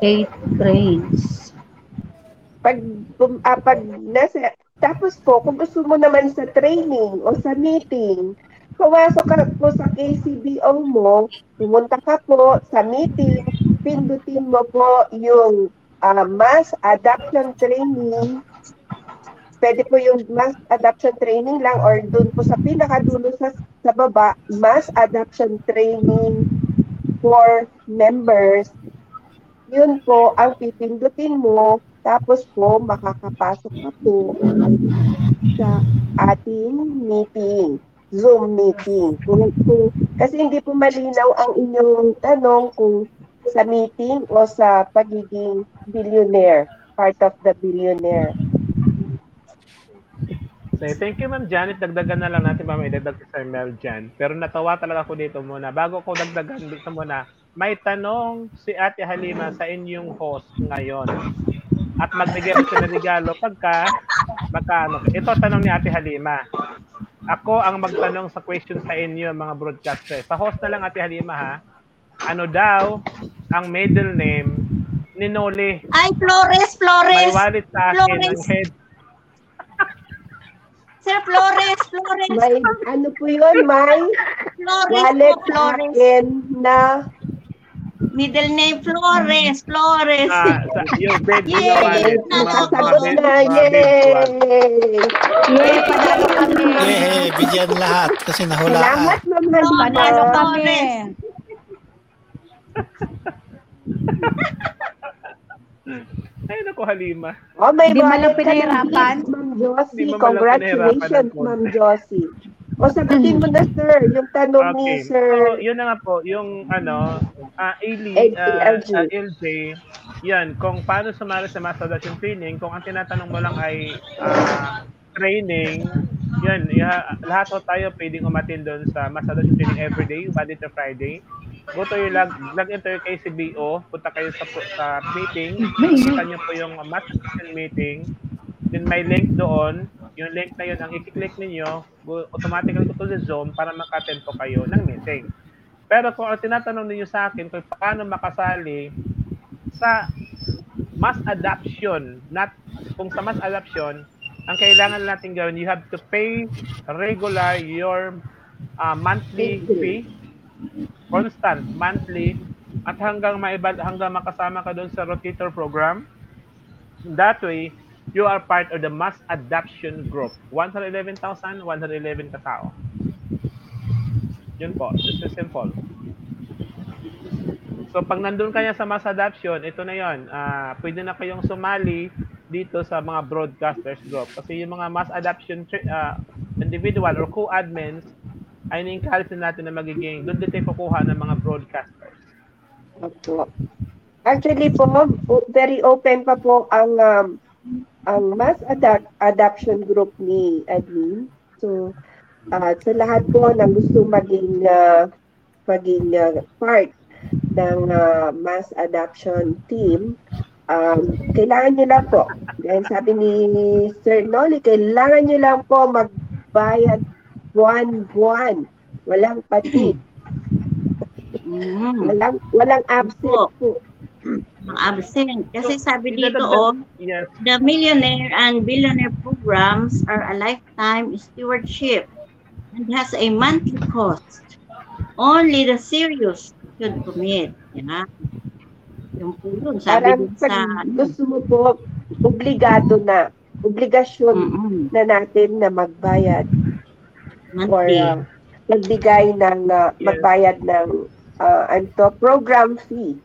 S5: Eight cranes.
S2: pag, pum, ah, pag nasa, tapos po, kung gusto mo naman sa training o sa meeting, pumasok ka po sa KCBO mo, pumunta ka po sa meeting, pindutin mo po yung ah, mass adoption training, pwede po yung mass adoption training lang or doon po sa pinakadulo sa, sa baba, mass adoption training for members yun po ang pipindutin mo, tapos po makakapasok ka po sa ating meeting, Zoom meeting. Kung, kung, kasi hindi po malinaw ang inyong tanong kung sa meeting o sa pagiging billionaire, part of the billionaire.
S4: So, thank you, Ma'am Janet. Dagdagan na lang natin, Ma'am, idagdag Sir Mel dyan. Pero natawa talaga ako dito muna. Bago ko dagdagan dito muna, may tanong si Ate Halima sa inyong host ngayon. At magbigay ko siya ng regalo pagka, magkano. Ito tanong ni Ate Halima. Ako ang magtanong sa question sa inyo, mga broadcaster. Sa host na lang, Ate Halima, ha? Ano daw ang middle name ni Noli?
S9: Ay, Flores,
S4: May
S9: Flores.
S4: wallet sa akin
S9: Flores.
S4: head.
S9: Sir Flores, Flores.
S2: May ano po yun, may
S9: Flores
S2: wallet
S9: po, Flores.
S2: akin na
S9: Middle name Flores, Flores.
S4: Ah, sa, yung bed,
S9: Yay!
S4: wallet.
S2: Nakasagot na. Yay!
S5: Yay, panalo kami.
S7: Eh, bigyan lahat kasi nahulaan.
S2: Salamat, Ma'am Halima.
S5: Panalo kami.
S9: Flores.
S4: Ay, naku, Halima.
S2: Oh, may
S5: lang
S2: wallet ka ng
S5: pinahirapan?
S2: gift, Ma'am Josie. Congratulations,
S4: pinahirapan
S2: Ma'am Josie. O sagutin mo na, sir, yung tanong ni
S4: Okay.
S2: Sir.
S4: So, yun na nga po, yung ano, ah Ailey,
S2: L-
S4: ah,
S2: LJ.
S4: ah, LJ, yan, kung paano sumali sa mass adoption training, kung ang tinatanong mo lang ay ah, training, yan, ya, lahat po tayo pwedeng umatin doon sa mass adoption training everyday, Monday to Friday. Go to your log, log into your KCBO, punta kayo sa, sa meeting, kita nyo po yung adoption meeting, then may link doon, yung link na yun, ang i-click ninyo, go- automatically to the Zoom para maka-attend po kayo ng meeting. Pero kung ang tinatanong ninyo sa akin kung paano makasali sa mass adoption, not kung sa mass adoption, ang kailangan natin gawin, you have to pay regular your uh, monthly fee, constant monthly, at hanggang maibad hanggang makasama ka doon sa rotator program. That way, you are part of the mass adoption group. 111,111 katao. Yun po. This is simple. So, pag nandun kanya sa mass adoption, ito na yon. Ah, pwede na kayong sumali dito sa mga broadcasters group. Kasi yung mga mass adoption ah, individual or co-admins, ay ni-encourage na natin na magiging, doon din tayo kukuha ng mga broadcasters.
S2: Opo. Actually po, very open pa po ang um, ang mass adapt adoption group ni admin. So, ah, sa lahat po na gusto maging ah, maging ah, part ng ah, mass adoption team, um, kailangan nyo lang po, dahil sabi ni Sir Noli, kailangan nyo lang po magbayad buwan-buwan. Walang pati.
S9: Mm.
S2: Walang, walang absent po.
S9: Ang absent. Kasi sabi dito, oh,
S4: Yes.
S9: the millionaire and billionaire programs are a lifetime stewardship and has a monthly cost. Only the serious should commit. Yan. Yung po yun, sabi
S2: Parang
S9: sa,
S2: gusto mo po, obligado na, obligasyon
S9: mm-mm,
S2: na natin na magbayad or uh, magbigay ng uh,
S4: Yes.
S2: magbayad ng uh, ano to, program fee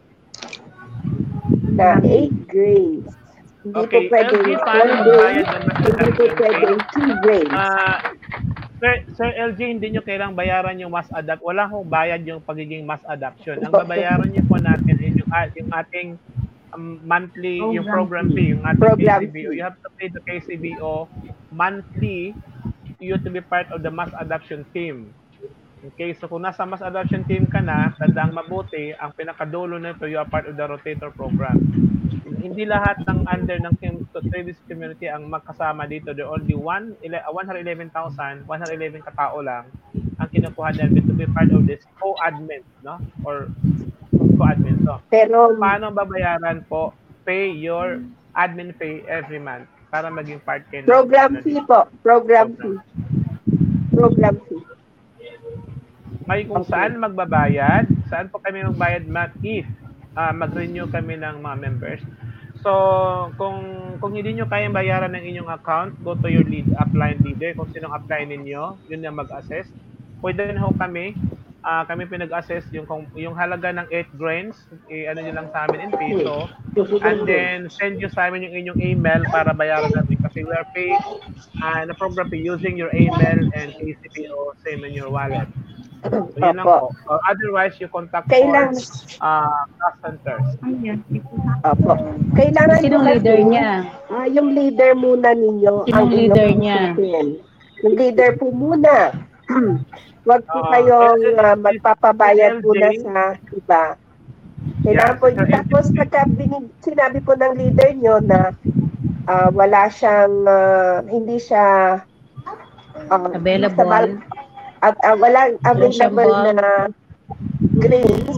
S2: na 8 grades. Hindi
S4: Okay,
S2: po pwedeng
S4: LG,
S2: 4
S4: paano
S2: grades,
S4: magbayad ng mass
S2: hindi po pwedeng 2 grades.
S4: Ah, Sir, Sir LG, hindi nyo kailang bayaran yung mass adapt. Wala akong bayad yung pagiging mass adoption. Ang babayaran nyo po natin is yung, yung ating um, monthly, yung program
S9: Program
S4: fee, yung ating
S2: Program
S4: KCBO.
S2: fee.
S4: You have to pay the KCBO monthly you to be part of the mass adoption team. Okay, so kung nasa mass adoption team ka na, tandang mabuti, ang pinakadulo nito, you are part of the rotator program. Hindi lahat ng under ng Travis community ang magkasama dito. There only one, ele- uh, 111,000, 111 katao lang ang kinukuha namin to be part of this co-admin, no? Or co-admin. So,
S2: Pero
S4: paano babayaran po? Pay your admin fee every month para maging part kayo.
S2: program
S4: community.
S2: fee po, program fee. Program fee.
S4: May kung
S2: Okay.
S4: saan magbabayad, saan po kami magbayad mat if ah, mag-renew kami ng mga members. So, kung kung hindi nyo kayang bayaran ng inyong account, go to your lead upline leader. Kung sinong upline ninyo, yun na mag-assess. Pwede na ho kami, ah, kami pinag-assess yung kung, yung halaga ng 8 grains, eh, ano nyo lang sa amin in peso. And then, send you sa amin yung inyong email para bayaran natin. Kasi we are paying uh, the program fee using your email and KCPO same in your wallet. So, yun lang po. Or otherwise, you contact
S2: Kailangan,
S4: for uh, cash centers.
S9: Ano yan?
S2: opo. Kailangan
S5: Sinong leader niya?
S2: Ah, yung leader muna ninyo.
S5: Sinong
S2: ang
S5: leader niya?
S2: Yung leader po muna. Huwag po
S4: Ah,
S2: kayong ah, magpapabayad muna sa iba. Kailangan
S4: Yeah,
S2: po, tapos pagka binig, sinabi po ng leader nyo na ah, wala siyang, ah, hindi siya ah,
S5: Available.
S2: basta at ah, walang available na grains,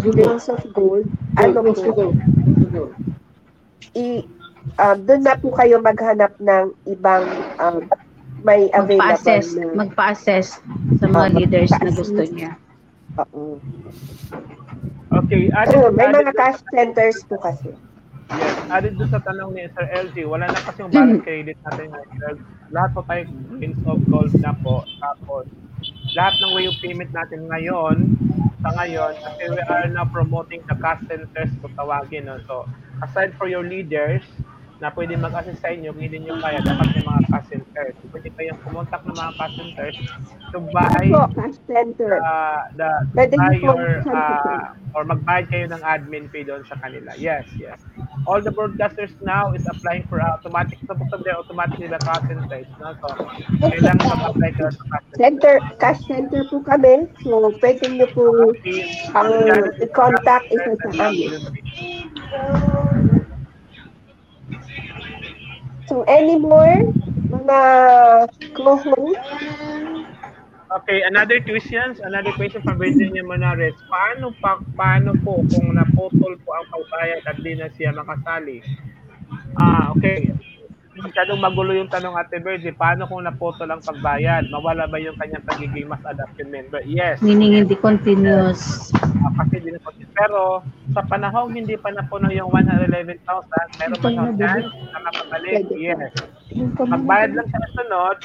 S2: grains of gold, ano po, i, ah, doon na po kayo maghanap ng ibang ah, may available
S5: Magpa-assess,
S2: na.
S5: magpa-assess sa mga
S2: Oh,
S5: leaders na gusto niya.
S2: Oo.
S4: Okay,
S2: Ano,
S4: added,
S2: may
S4: added
S2: mga cash centers po kasi.
S4: Yes, added doon sa tanong ni Sir LG, wala na kasi yung balance credit natin. Lahat po tayo grains of gold na po. Tapos, lahat ng way of payment natin ngayon, sa ngayon, kasi we are now promoting the cash centers kung tawagin. No? So, aside for your leaders, na pwede mag-assist sa inyo, kung hindi nyo kaya, dapat may mga cash centers. Pwede kayong kumontak ng mga cash centers to buy
S2: center.
S4: uh, the
S2: Pwede
S4: buy your uh, or magbayad kayo ng admin fee doon sa kanila. Yes, yes. All the broadcasters now is applying for automatic of them automatically the content size, no? So kailangan mag-apply ka sa content.
S2: Center, cash center po kami. So, pwede niyo po ang i-contact isa sa amin. So, any more mga co-host?
S4: Okay, another questions, another question from Virginia Monares. Paano pa, paano po kung naputol po ang pagbayad at di na siya makasali? Ah, okay. Masyadong magulo yung tanong Ate Virgie, paano kung naputol ang pagbayad? Mawala ba yung kanyang pagiging mas adoption member? Yes.
S5: Meaning hindi continuous.
S4: Ah, kasi din po. Pero sa panahong hindi pa napuno yung 111,000, meron ba siyang chance na makabalik? Yes. Magbayad lang sa sunod,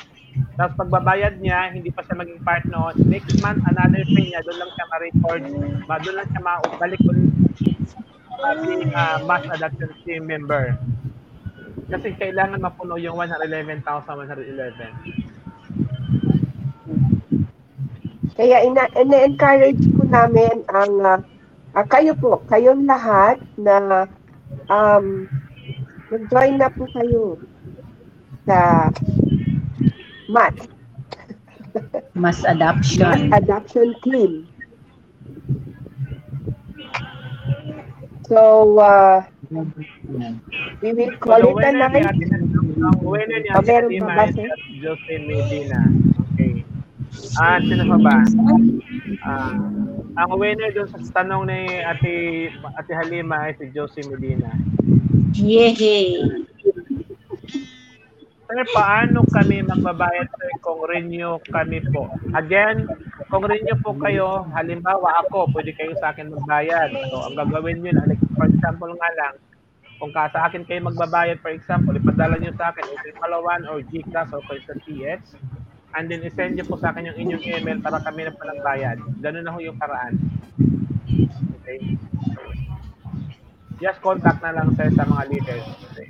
S4: tapos pagbabayad niya, hindi pa siya maging part noon. Next month, another pay niya, doon lang siya ma-record, ma doon lang siya ma-balik ulit uh, being uh, mass adoption team member. Kasi kailangan mapuno yung 111,111.
S2: Kaya ina, ina-encourage po namin ang ah, ah, kayo po, kayong lahat na um, mag-join na po kayo sa MAT,
S5: Mass adoption.
S2: adoption team. So, uh, we will
S4: So,
S2: call
S4: the
S2: it a night.
S4: Ate, ang winner ni
S2: Ah,
S4: Ate
S2: sir?
S4: Jose Medina. Okay. Ah, sino pa ba? Ah, ang winner dun sa tanong ni Ate Ate Halima ay si Josie Medina.
S9: Yay!
S4: Sir, paano kami magbabayad sir kung renew kami po? Again, kung renew po kayo, halimbawa ako, pwede kayo sa akin magbayad. So, ang gagawin nyo na, like, for example nga lang, kung ka sa akin kayo magbabayad, for example, ipadala nyo sa akin, either Palawan or GCash or sa TX, and then isend nyo po sa akin yung inyong email para kami na palang bayad. Ganun na ho yung paraan. Okay? Just contact na lang sir sa mga leaders. Okay?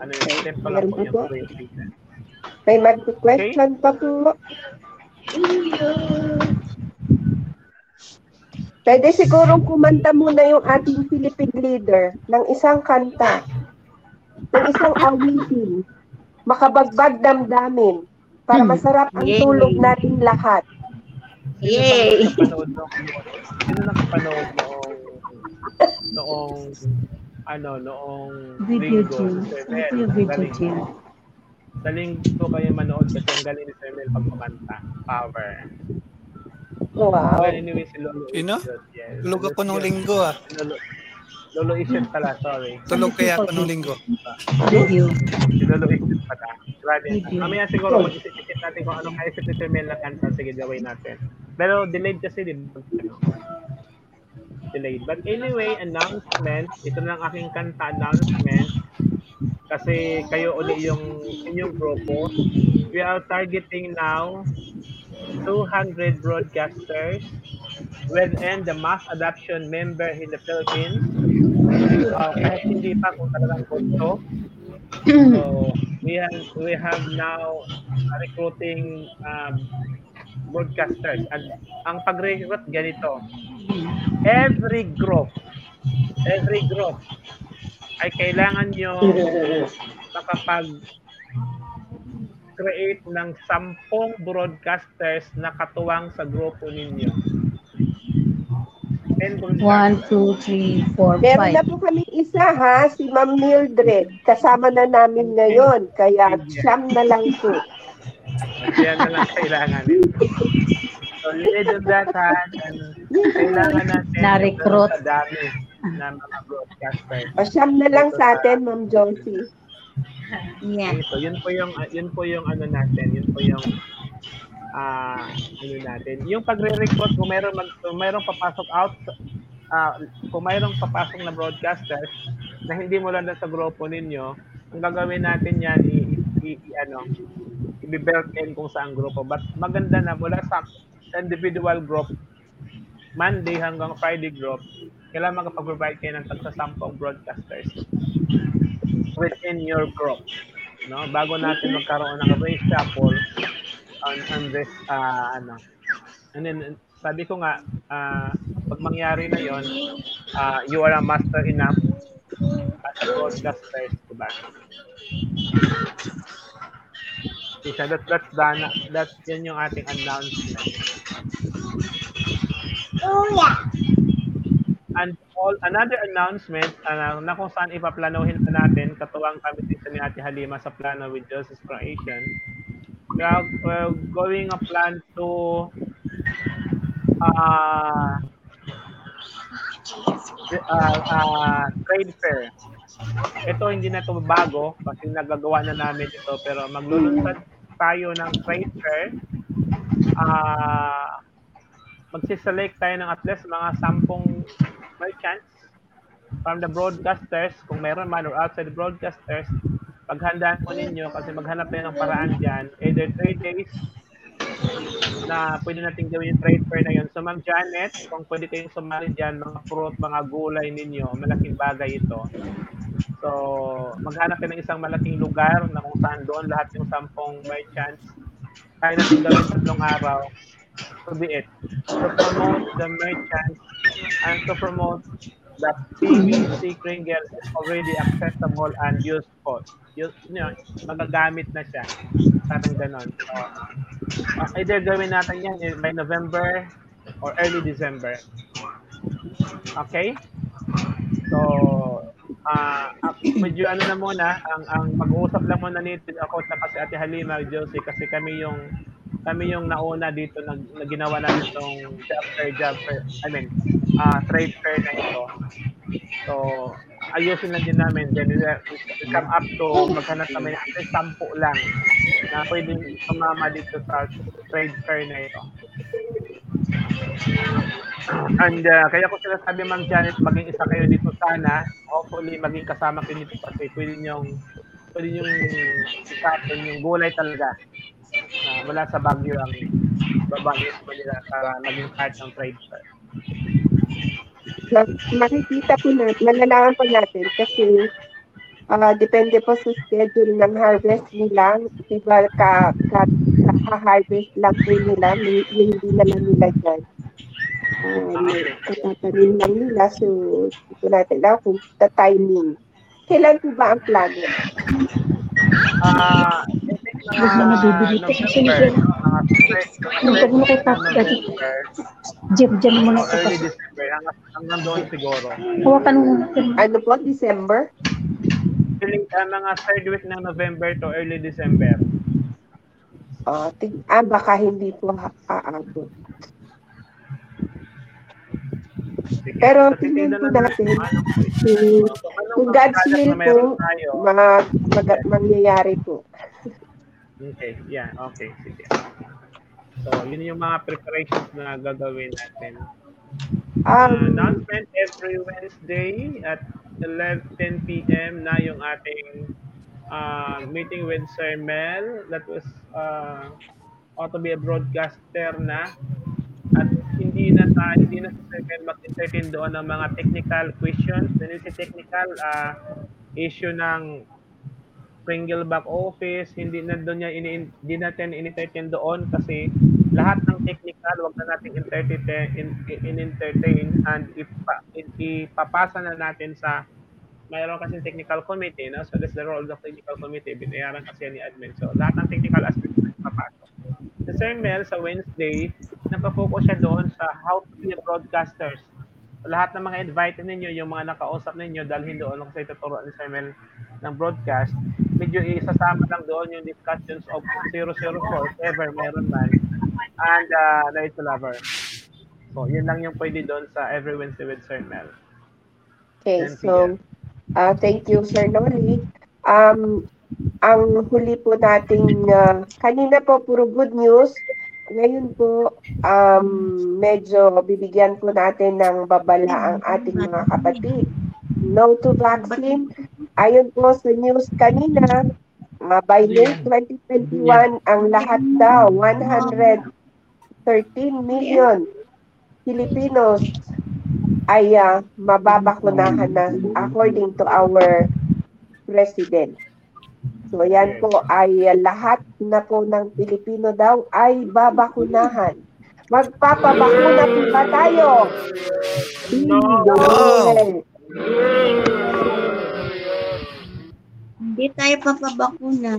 S4: Ano yung pa lang po yung.
S2: May mag-question pa po. Pwede sigurong kumanta muna yung ating Philippine leader ng isang kanta, ng isang awitin, makabagbag damdamin, para masarap ang
S9: Yay.
S2: tulog nating lahat.
S9: Yay!
S4: Sino nakapanood noong, noong, noong, ano, noong
S5: Video
S4: Mel,
S5: yung video
S4: Galing po kayo manood kasi ang galing ni Sir Mel pag kumanta. Power.
S2: Wow.
S4: Well, anyway, si Lolo
S7: Sino?
S4: Yes.
S7: Tulog ako nung
S4: Lolo
S7: linggo ah.
S4: Lolo, Lolo Isyot pala, sorry.
S7: Tulog kaya ako nung linggo.
S5: Video.
S4: Si Lolo Isyot pala. Grabe. Mamaya siguro mag-isip-isip natin kung anong maisip ni Sir Mel na kanta. Sige, gawin natin. Pero delayed kasi, di ba? Ano? Delayed. But anyway, announcement. Ito na ang aking kanta announcement. Kasi kayo uli yung inyong grupo. We are targeting now 200 broadcasters within the mass adoption member in the Philippines. Uh, kahit hindi pa kung talagang gusto. So, we have, we have now recruiting um, broadcasters. At ang pag-recruit ganito. Every group, every group ay kailangan nyo makapag create ng sampung broadcasters na katuwang sa grupo ninyo. 10
S5: One, two, three, four,
S2: Meron na
S5: five.
S2: po kami isa ha, si Ma'am Mildred. Kasama na namin ngayon, kaya siyam na lang po.
S4: Yan na lang kailangan. eh. So, need to that hand and kailangan natin
S5: Na-recruit.
S4: sa dami na mga broadcasters.
S2: O siyam na lang sa atin, Ma'am Josie.
S9: Yeah.
S4: So, yun po yung yun po yung ano natin, yun po yung ah ano natin. Yung pagre-recruit kung meron mag, kung meron papasok out ah kung mayroong papasok na broadcasters na hindi mo lang sa grupo ninyo, ang gagawin natin yan i, i, i ano i-build in kung saan grupo. But maganda na mula sa individual group Monday hanggang Friday group, kailangan makapag-provide kayo ng tagsasampung broadcasters within your group. No? Bago natin magkaroon ng race shuffle on, on this, uh, ano. And then, sabi ko nga, uh, pag mangyari na yon uh, you are a master enough as a broadcaster, diba? Isa, that, that's done. That's yan yung ating announcement. And all another announcement uh, na kung saan ipaplanuhin pa natin katuwang kami dito ni Ate Halima sa plano with Justice Croatian. We are we're going a plan to uh, uh, uh, trade fair. Ito hindi na to bago kasi nagagawa na namin ito pero maglulunsad tayo ng trade fair. Ah magsiselect tayo ng at least mga sampung merchants from the broadcasters, kung meron man or outside the broadcasters, paghandaan po ninyo kasi maghanap tayo ng paraan dyan, either 3 days na pwede natin gawin yung trade fair na yun. So, Ma'am Janet, kung pwede kayong sumali dyan, mga fruit, mga gulay ninyo, malaking bagay ito. So, maghanap kayo ng isang malaking lugar na kung saan doon lahat yung sampung merchants. Kaya natin gawin tatlong araw to be it. To promote the merchants and to promote that PVC Kringle is already accessible and useful. Use, you know, magagamit na siya. Parang ganon. So, uh, either gawin natin yan by November or early December. Okay? So, ah, medyo ano na muna, ang ang mag-uusap lang muna nito ako sa kasi Ate Halima, Josie, kasi kami yung kami yung nauna dito nag, na ginawa namin itong job job fair, I mean, ah trade fair na ito. So, ayusin lang din namin. Then, we, come up to maghanap kami ng at 10 lang na pwedeng sumama dito sa trade fair na ito. And uh, kaya ko sinasabi Ma'am Janet, maging isa kayo dito sana. Hopefully, maging kasama kayo dito kasi pwede niyong pwede niyong ikapin yung gulay talaga. Uh, mula sa Baguio ang babangis mo nila para maging part ng trade fair.
S2: Ma- makikita po natin, malalaman po natin kasi ah, depende po sa schedule ng harvest nila. Diba ka, ka, ka-harvest lang po nila, may- yung hindi na lang nila dyan. Um, katatanim lang nila, so ito natin lang kung the timing. Kailan po ba ang plano?
S4: Ah,
S5: Huwag na mabibili ito kasi nito. Huwag mo kay Papa Daddy. Jeff, dyan mo na ito.
S4: Early December, hanggang, doon siguro.
S5: Hawakan mo muna ito.
S2: Ano po, December?
S4: Feeling uh, mga third week ng November to early December.
S2: Ah, ting- ah, baka hindi po aabot. Pero tingnan po natin kung, God's will
S4: na
S2: po, mag, mangyayari po.
S4: Okay, yeah, okay, sige. So, yun yung mga preparations na gagawin natin. Uh,
S2: Um,
S4: announcement every Wednesday at 11 p.m. na yung ating uh, meeting with Sir Mel. That was uh, ought to be a broadcaster na. At hindi na ta, hindi na si Sir Mel mag-entertain doon ng mga technical questions. Then si technical uh, issue ng Pringle back office, hindi na doon niya ini hindi natin in-entertain doon kasi lahat ng technical wag na nating entertain in, in entertain and ipa, ipapasa na natin sa mayroon kasi technical committee no? So that's the role of the technical committee. Binayaran kasi ni admin. So lahat ng technical aspects na ipapasok sa Sir Mel sa Wednesday nakafocus siya doon sa how to be broadcasters lahat ng mga invited ninyo, yung mga nakausap ninyo, dalhin doon. Kasi tuturo ni Sir ng broadcast, medyo isasama lang doon yung discussions of 004, if ever meron man, and uh, Light to Lover. So, yun lang yung pwede doon sa Every Wednesday with Sir Mel.
S2: Okay, so uh, thank you, Sir Noli. Um, ang huli po nating, uh, kanina po puro good news. Ngayon po, um, medyo bibigyan po natin ng babala ang ating mga kapatid. No to vaccine. Ayon po sa news kanina, uh, by May 2021, ang lahat daw, 113 million Filipinos ay uh, mababakunahan na according to our president. So yan po ay uh, lahat na po ng Pilipino daw ay babakunahan. Magpapabakuna po ba tayo? Hindi.
S9: Hindi tayo papabakuna.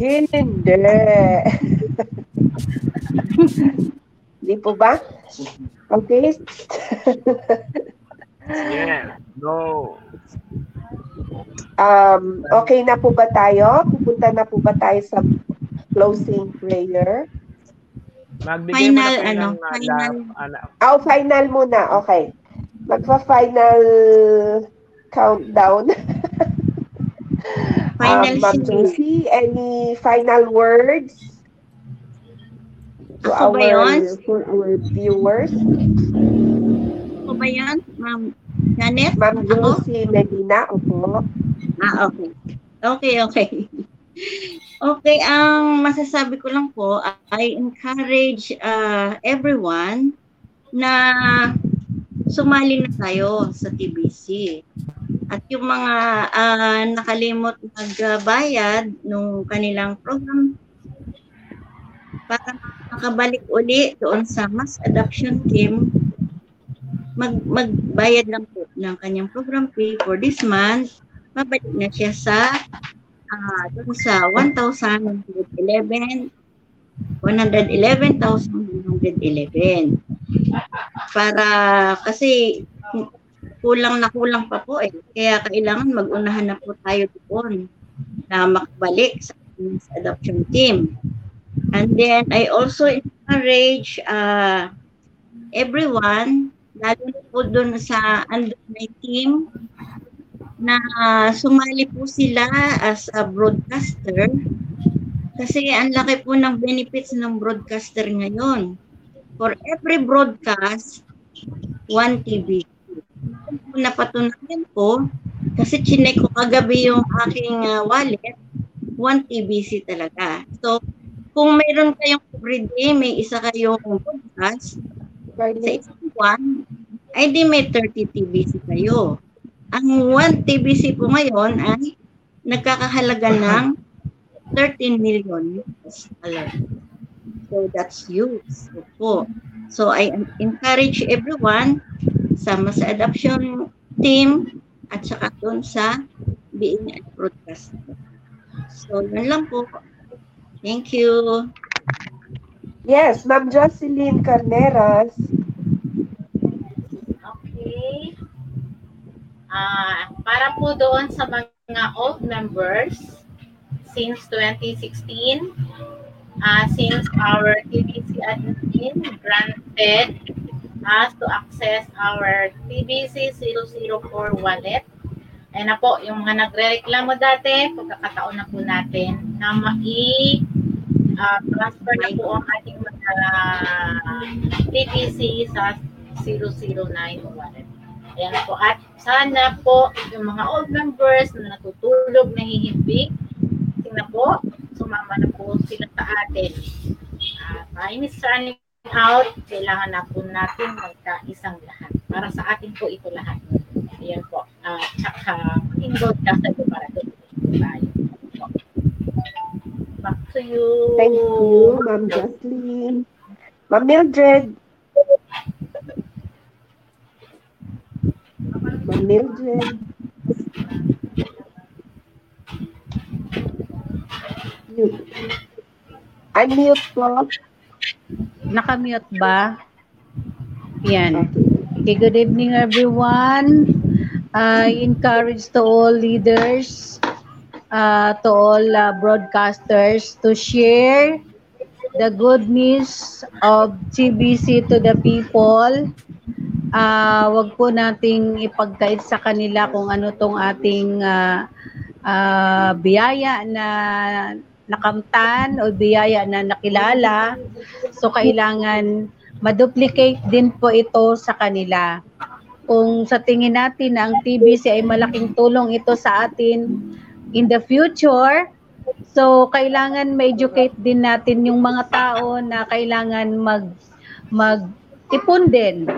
S2: Hindi. Hindi po ba? Okay.
S4: Yes. No.
S2: um, okay na po ba tayo? Pupunta na po ba tayo sa closing prayer?
S4: Magbigay mo na
S9: Final,
S4: kayo
S9: ano,
S4: ng uh,
S9: final.
S4: love, ano,
S2: Oh, final muna. Okay. Magpa-final countdown.
S9: Final
S2: um, Ma'am. Josie, any final words to
S9: Ako ba
S2: our,
S9: yun?
S2: for our viewers?
S9: Ako ba yan, Ma'am Janet?
S2: Ma'am
S9: Ako?
S2: Josie Medina, opo.
S9: Ah, okay. Okay, okay. Okay, ang masasabi ko lang po, I encourage uh, everyone na sumali na tayo sa TBC. At yung mga ah, nakalimot magbayad nung kanilang program para makabalik uli doon sa mass adoption team, mag magbayad lang po ng kanyang program fee for this month, mabalik na siya sa ah doon sa 1,111 111,111.
S3: para kasi kulang na kulang pa po eh. Kaya kailangan mag-unahan na po tayo doon na makabalik sa, adoption team. And then I also encourage uh, everyone, lalo na po doon sa under 19, na sumali po sila as a broadcaster kasi ang laki po ng benefits ng broadcaster ngayon. For every broadcast, 1 TV. Napatunayan ko, kasi chinek ko kagabi yung aking uh, wallet, 1 TBC talaga. So, kung mayroon kayong everyday, may isa kayong podcast, sa isang buwan, ay di may 30 TBC kayo. Ang 1 TBC po ngayon ay nagkakahalaga ng 13 million US dollar. So that's huge po. So I encourage everyone sama sa adoption team at saka doon sa being a broadcaster. So yun lang po. Thank you.
S2: Yes, Ma'am Jocelyn Carneras.
S6: Okay. Ah, para po doon sa mga old members, since 2016, uh, since our TBC admin granted us to access our TBC 004 wallet. Ayan na po, yung mga nagre-reklamo dati, pagkakataon na po natin na mai uh, transfer na po ang ating mga TBC sa 009 wallet. Ayan po. At sana po yung mga old members na natutulog, nahihimbing, na po, sumama na po sila sa atin. Uh, time is running out, kailangan na po natin magkaisang lahat. Para sa atin po ito lahat. Ayan po. Uh, tsaka, involved ka sa para tayo. Back to you.
S2: Thank you, Ma'am Jocelyn. Ma'am Mildred. Ma'am Mildred. Mute. Unmute po.
S5: Nakamute ba? Yan. Okay, good evening everyone. I encourage to all leaders, uh, to all uh, broadcasters to share the good news of GBC to the people. Uh, wag po nating ipagkait sa kanila kung ano tong ating uh, uh, biyaya na nakamtan o biyaya na nakilala. So, kailangan maduplicate din po ito sa kanila. Kung sa tingin natin na ang TBC ay malaking tulong ito sa atin in the future, so kailangan ma-educate din natin yung mga tao na kailangan mag mag ipon din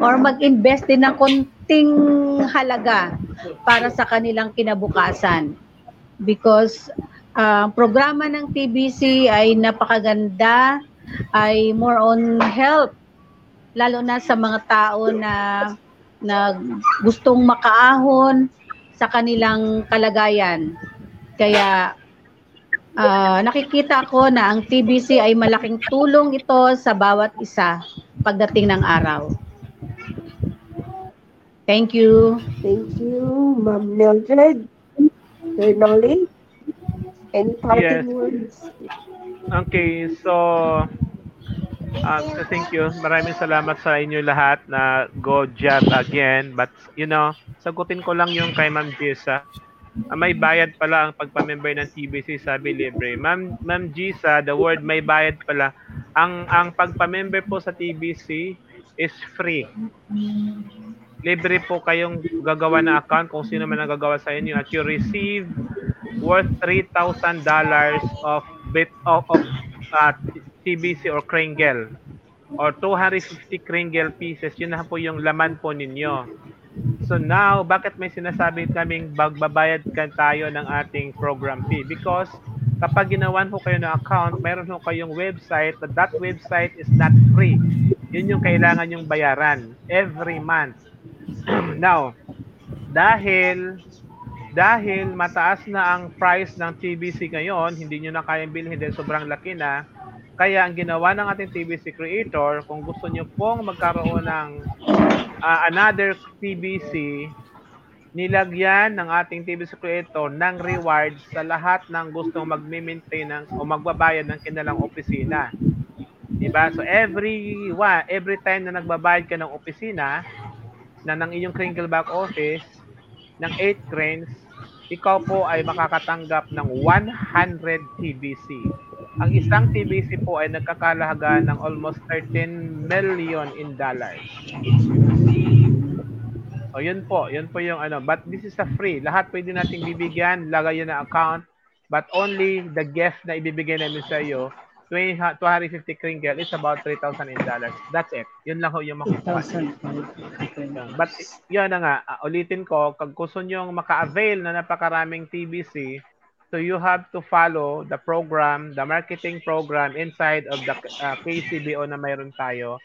S5: or mag-invest din ng konting halaga para sa kanilang kinabukasan. Because uh, programa ng TBC ay napakaganda, ay more on help, lalo na sa mga tao na, na gustong makaahon sa kanilang kalagayan. Kaya uh, nakikita ko na ang TBC ay malaking tulong ito sa bawat isa pagdating ng araw. Thank you.
S2: Thank you, Ma'am Mildred. Sir Nolly, any parting
S4: Yes.
S2: words?
S4: Okay, so um, so thank you. Maraming salamat sa inyo lahat na go job again. But, you know, sagutin ko lang yung kay Ma'am Jessa. Ah, may bayad pala ang pagpamember ng TBC, sabi libre. Ma'am, Ma'am Jessa, the word may bayad pala. Ang, ang pagpamember po sa TBC is free. Libre po kayong gagawa na account kung sino man ang gagawa sa inyo at you receive worth $3,000 of bit of, of uh, TBC or Kringle or 250 Kringle pieces, yun na po yung laman po ninyo. So now, bakit may sinasabi kaming bagbabayad ka tayo ng ating program fee? Because kapag ginawan po kayo ng account, mayroon po kayong website, but that website is not free. Yun yung kailangan yung bayaran every month. now, dahil dahil mataas na ang price ng TBC ngayon, hindi nyo na kayang bilhin dahil sobrang laki na, Kaya ang ginawa ng ating TBC creator, kung gusto niyo pong magkaroon ng uh, another TBC, nilagyan ng ating TBC creator ng reward sa lahat ng gustong magme-maintain ng, o magbabayad ng kanilang opisina. Diba? So every every time na nagbabayad ka ng opisina na ng iyong crinkle back office ng 8 cranes, ikaw po ay makakatanggap ng 100 TBC. Ang isang TBC po ay nagkakalaga ng almost 13 million in dollars. O yun po, yun po yung ano. But this is a free. Lahat pwede nating bibigyan, lagay yun na account. But only the gift na ibibigay namin sa iyo, 20, 250 kringle, it's about 3,000 in dollars. That's it. Yun lang ho yung makukuha.
S5: 3,000.
S4: But yun na nga, uh, ulitin ko, kung gusto nyo maka-avail na napakaraming TBC, so you have to follow the program, the marketing program inside of the uh, KCBO na mayroon tayo.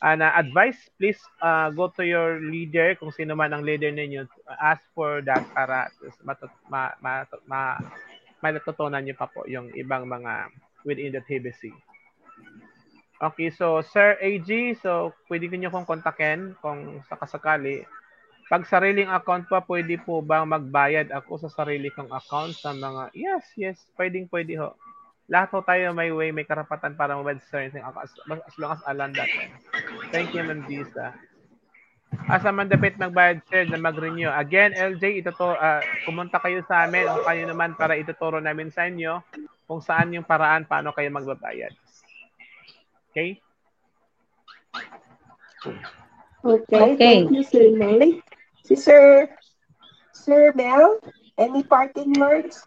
S4: And uh, advice, please uh, go to your leader, kung sino man ang leader ninyo, ask for that para matut ma, ma, ma, may natutunan nyo pa po yung ibang mga within the TBC. Okay, so Sir AG, so pwede niyo kong kontakin kung sakasakali. Pag sariling account pa, pwede po bang magbayad ako sa sarili kong account sa mga, yes, yes, pwedeng pwede ho. Lahat ho tayo may way, may karapatan para magbayad sa sariling account as, as long as alam natin. Thank you, Ma'am Disa. Asa man dapat magbayad, sir, na mag-renew. Again, LJ, ito to, uh, kumunta kayo sa amin o kayo naman para ituturo namin sa inyo kung saan yung paraan paano kayo magbabayad. Okay?
S2: Okay,
S5: Okay.
S2: thank you, Sir Noli. Si Sir, Sir Mel, any parting words?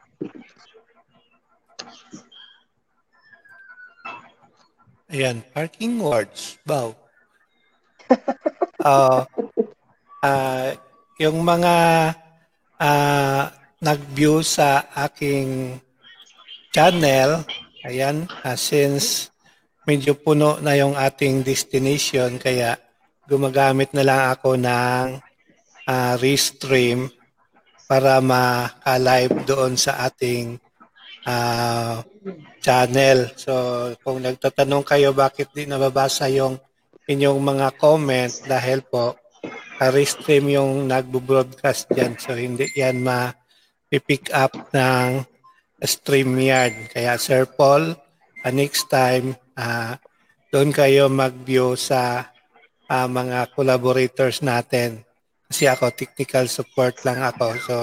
S7: Ayan, parking words. Wow. uh, uh, yung mga uh, nag-view sa aking channel, ayan, uh, since medyo puno na yung ating destination, kaya gumagamit na lang ako ng uh, restream para ma-live doon sa ating uh, channel. So, kung nagtatanong kayo bakit di nababasa yung inyong mga comment dahil po restream yung nagbo-broadcast dyan. So, hindi yan ma-pick up ng StreamYard. Kaya, Sir Paul, uh, next time, uh, doon kayo mag-view sa uh, mga collaborators natin. Kasi ako, technical support lang ako. So,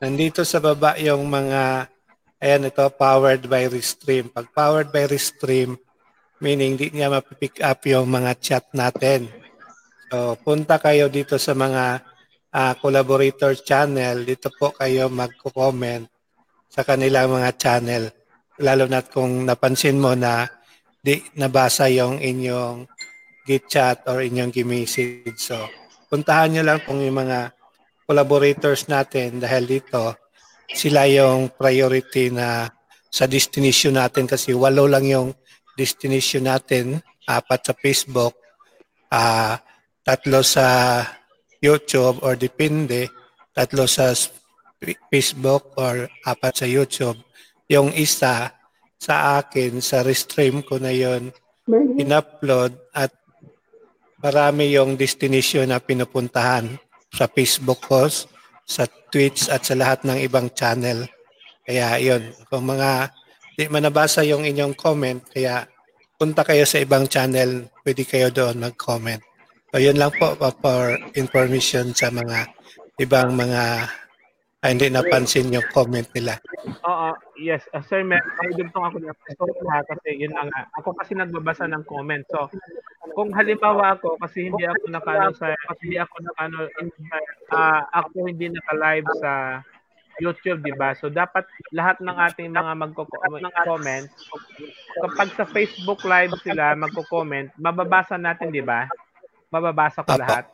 S7: nandito sa baba yung mga Ayan ito, powered by Restream. Pag powered by Restream, meaning di niya mapipick up yung mga chat natin. So, punta kayo dito sa mga uh, collaborator channel. Dito po kayo magko-comment sa kanilang mga channel. Lalo na kung napansin mo na di nabasa yung inyong git-chat or inyong gi-message. So, puntahan nyo lang kung yung mga collaborators natin dahil dito, sila yung priority na sa destination natin kasi walo lang yung destination natin, apat sa Facebook, uh, tatlo sa YouTube or depende, tatlo sa Facebook or apat sa YouTube. Yung isa sa akin, sa restream ko na yon in-upload at marami yung destination na pinupuntahan sa Facebook post sa Twitch at sa lahat ng ibang channel. Kaya yun, kung mga di man nabasa yung inyong comment, kaya punta kayo sa ibang channel, pwede kayo doon mag-comment. So yun lang po for information sa mga ibang mga ay, hindi napansin yung comment nila.
S4: Oo, yes. Uh, sir, may, dugtong ako na na kasi yun ang ako kasi nagbabasa ng comment. So, kung halimbawa ako kasi hindi ako nakano sa kasi hindi ako nakano uh, ako hindi naka-live sa YouTube, di ba? So dapat lahat ng ating mga magko-comment kapag sa Facebook live sila magko-comment, mababasa natin, di ba? Mababasa ko lahat.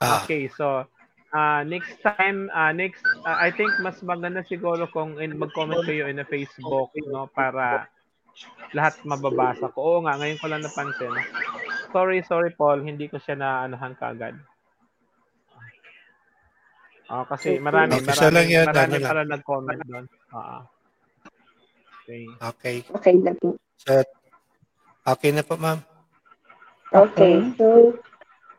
S7: Ah.
S4: Okay, so uh, next time, uh, next, uh, I think mas maganda siguro kung in, mag-comment kayo in a Facebook, no, para lahat mababasa ko. Oo nga, ngayon ko lang napansin. Sorry, sorry Paul, hindi ko siya na anahan kagad. Oh, kasi marami,
S7: Okay,
S4: marami,
S7: lang yan,
S4: marami
S7: ano lang.
S4: pala nag-comment doon. Oo. Okay.
S7: Okay.
S2: Okay na po.
S7: So Okay na po, ma'am.
S2: Okay, so,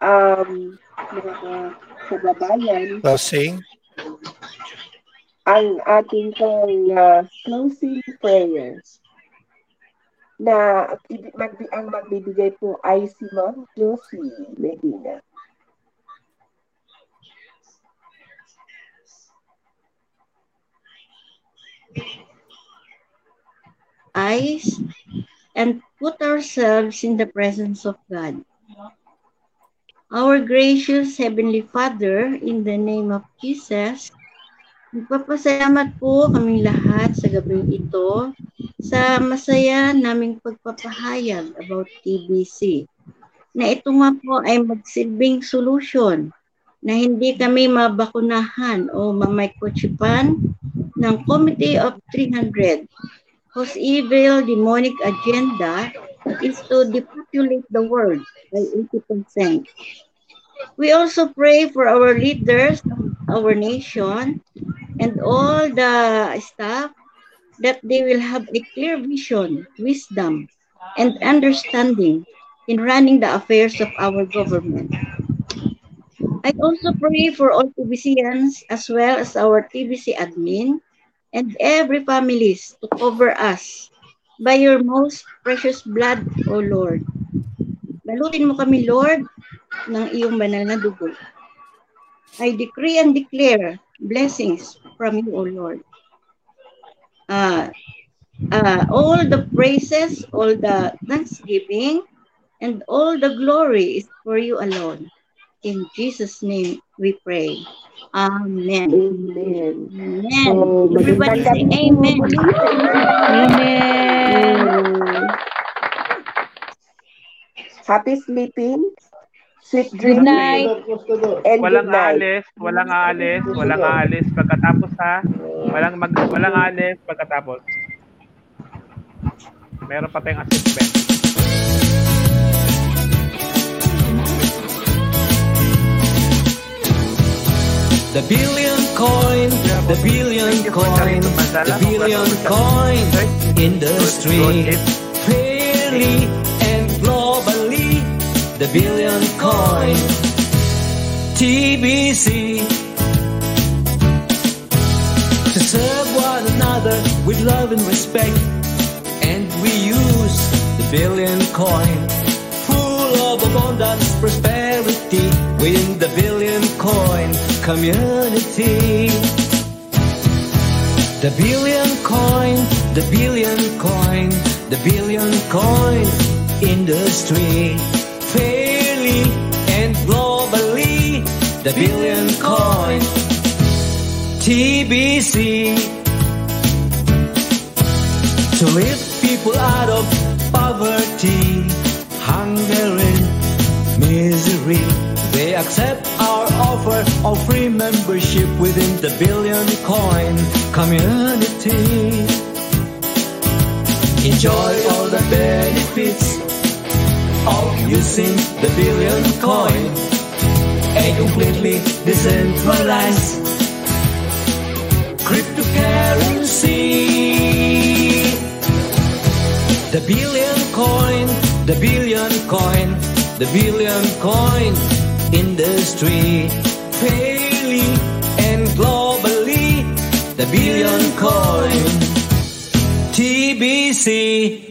S2: um, mga kababayan,
S7: Closing.
S2: ang ating pong uh, closing prayer na ibi- magbi- ang magbibigay po ay si Ma'am Josie Medina.
S3: eyes and put ourselves in the presence of God. Our gracious Heavenly Father, in the name of Jesus, magpapasalamat po kaming lahat sa gabing ito sa masaya naming pagpapahayag about TBC na ito nga po ay magsilbing solution na hindi kami mabakunahan o mamikrochipan ng Committee of 300 whose evil demonic agenda is to depopulate the world by 80%. We also pray for our leaders our nation and all the staff that they will have a clear vision, wisdom, and understanding in running the affairs of our government. I also pray for all TBCians as well as our TBC admin and every families to cover us by your most precious blood, O Lord. Balutin mo kami, Lord, ng iyong banal na dugo. I decree and declare blessings from you, O Lord. Uh, uh, all the praises, all the thanksgiving, and all the glory is for you alone. In Jesus' name we pray. Amen.
S2: Amen.
S3: Amen.
S2: So,
S3: Everybody say amen.
S5: Amen.
S2: Happy sleeping, sweet
S5: Good
S2: dreams,
S5: night.
S2: and
S4: Walang
S2: good night.
S4: aalis, walang aalis, walang aalis pagkatapos ha. Walang mag, walang aalis pagkatapos. Meron pa tayong assessment.
S1: The billion coin, the billion coin, the billion coin industry. Fairly and globally, the billion coin. TBC. To serve one another with love and respect. And we use the billion coin. Full of abundance, prosperity within the billion coin community. The billion coin, the billion coin, the billion coin industry. Fairly and globally, the billion coin TBC. To lift people out of poverty, hunger and misery. They accept our offer of free membership within the billion coin community. Enjoy all the benefits of using the billion coin. A completely decentralized cryptocurrency. The billion coin, the billion coin, the billion coin industry. Fairly and globally, the billion coin. TBC.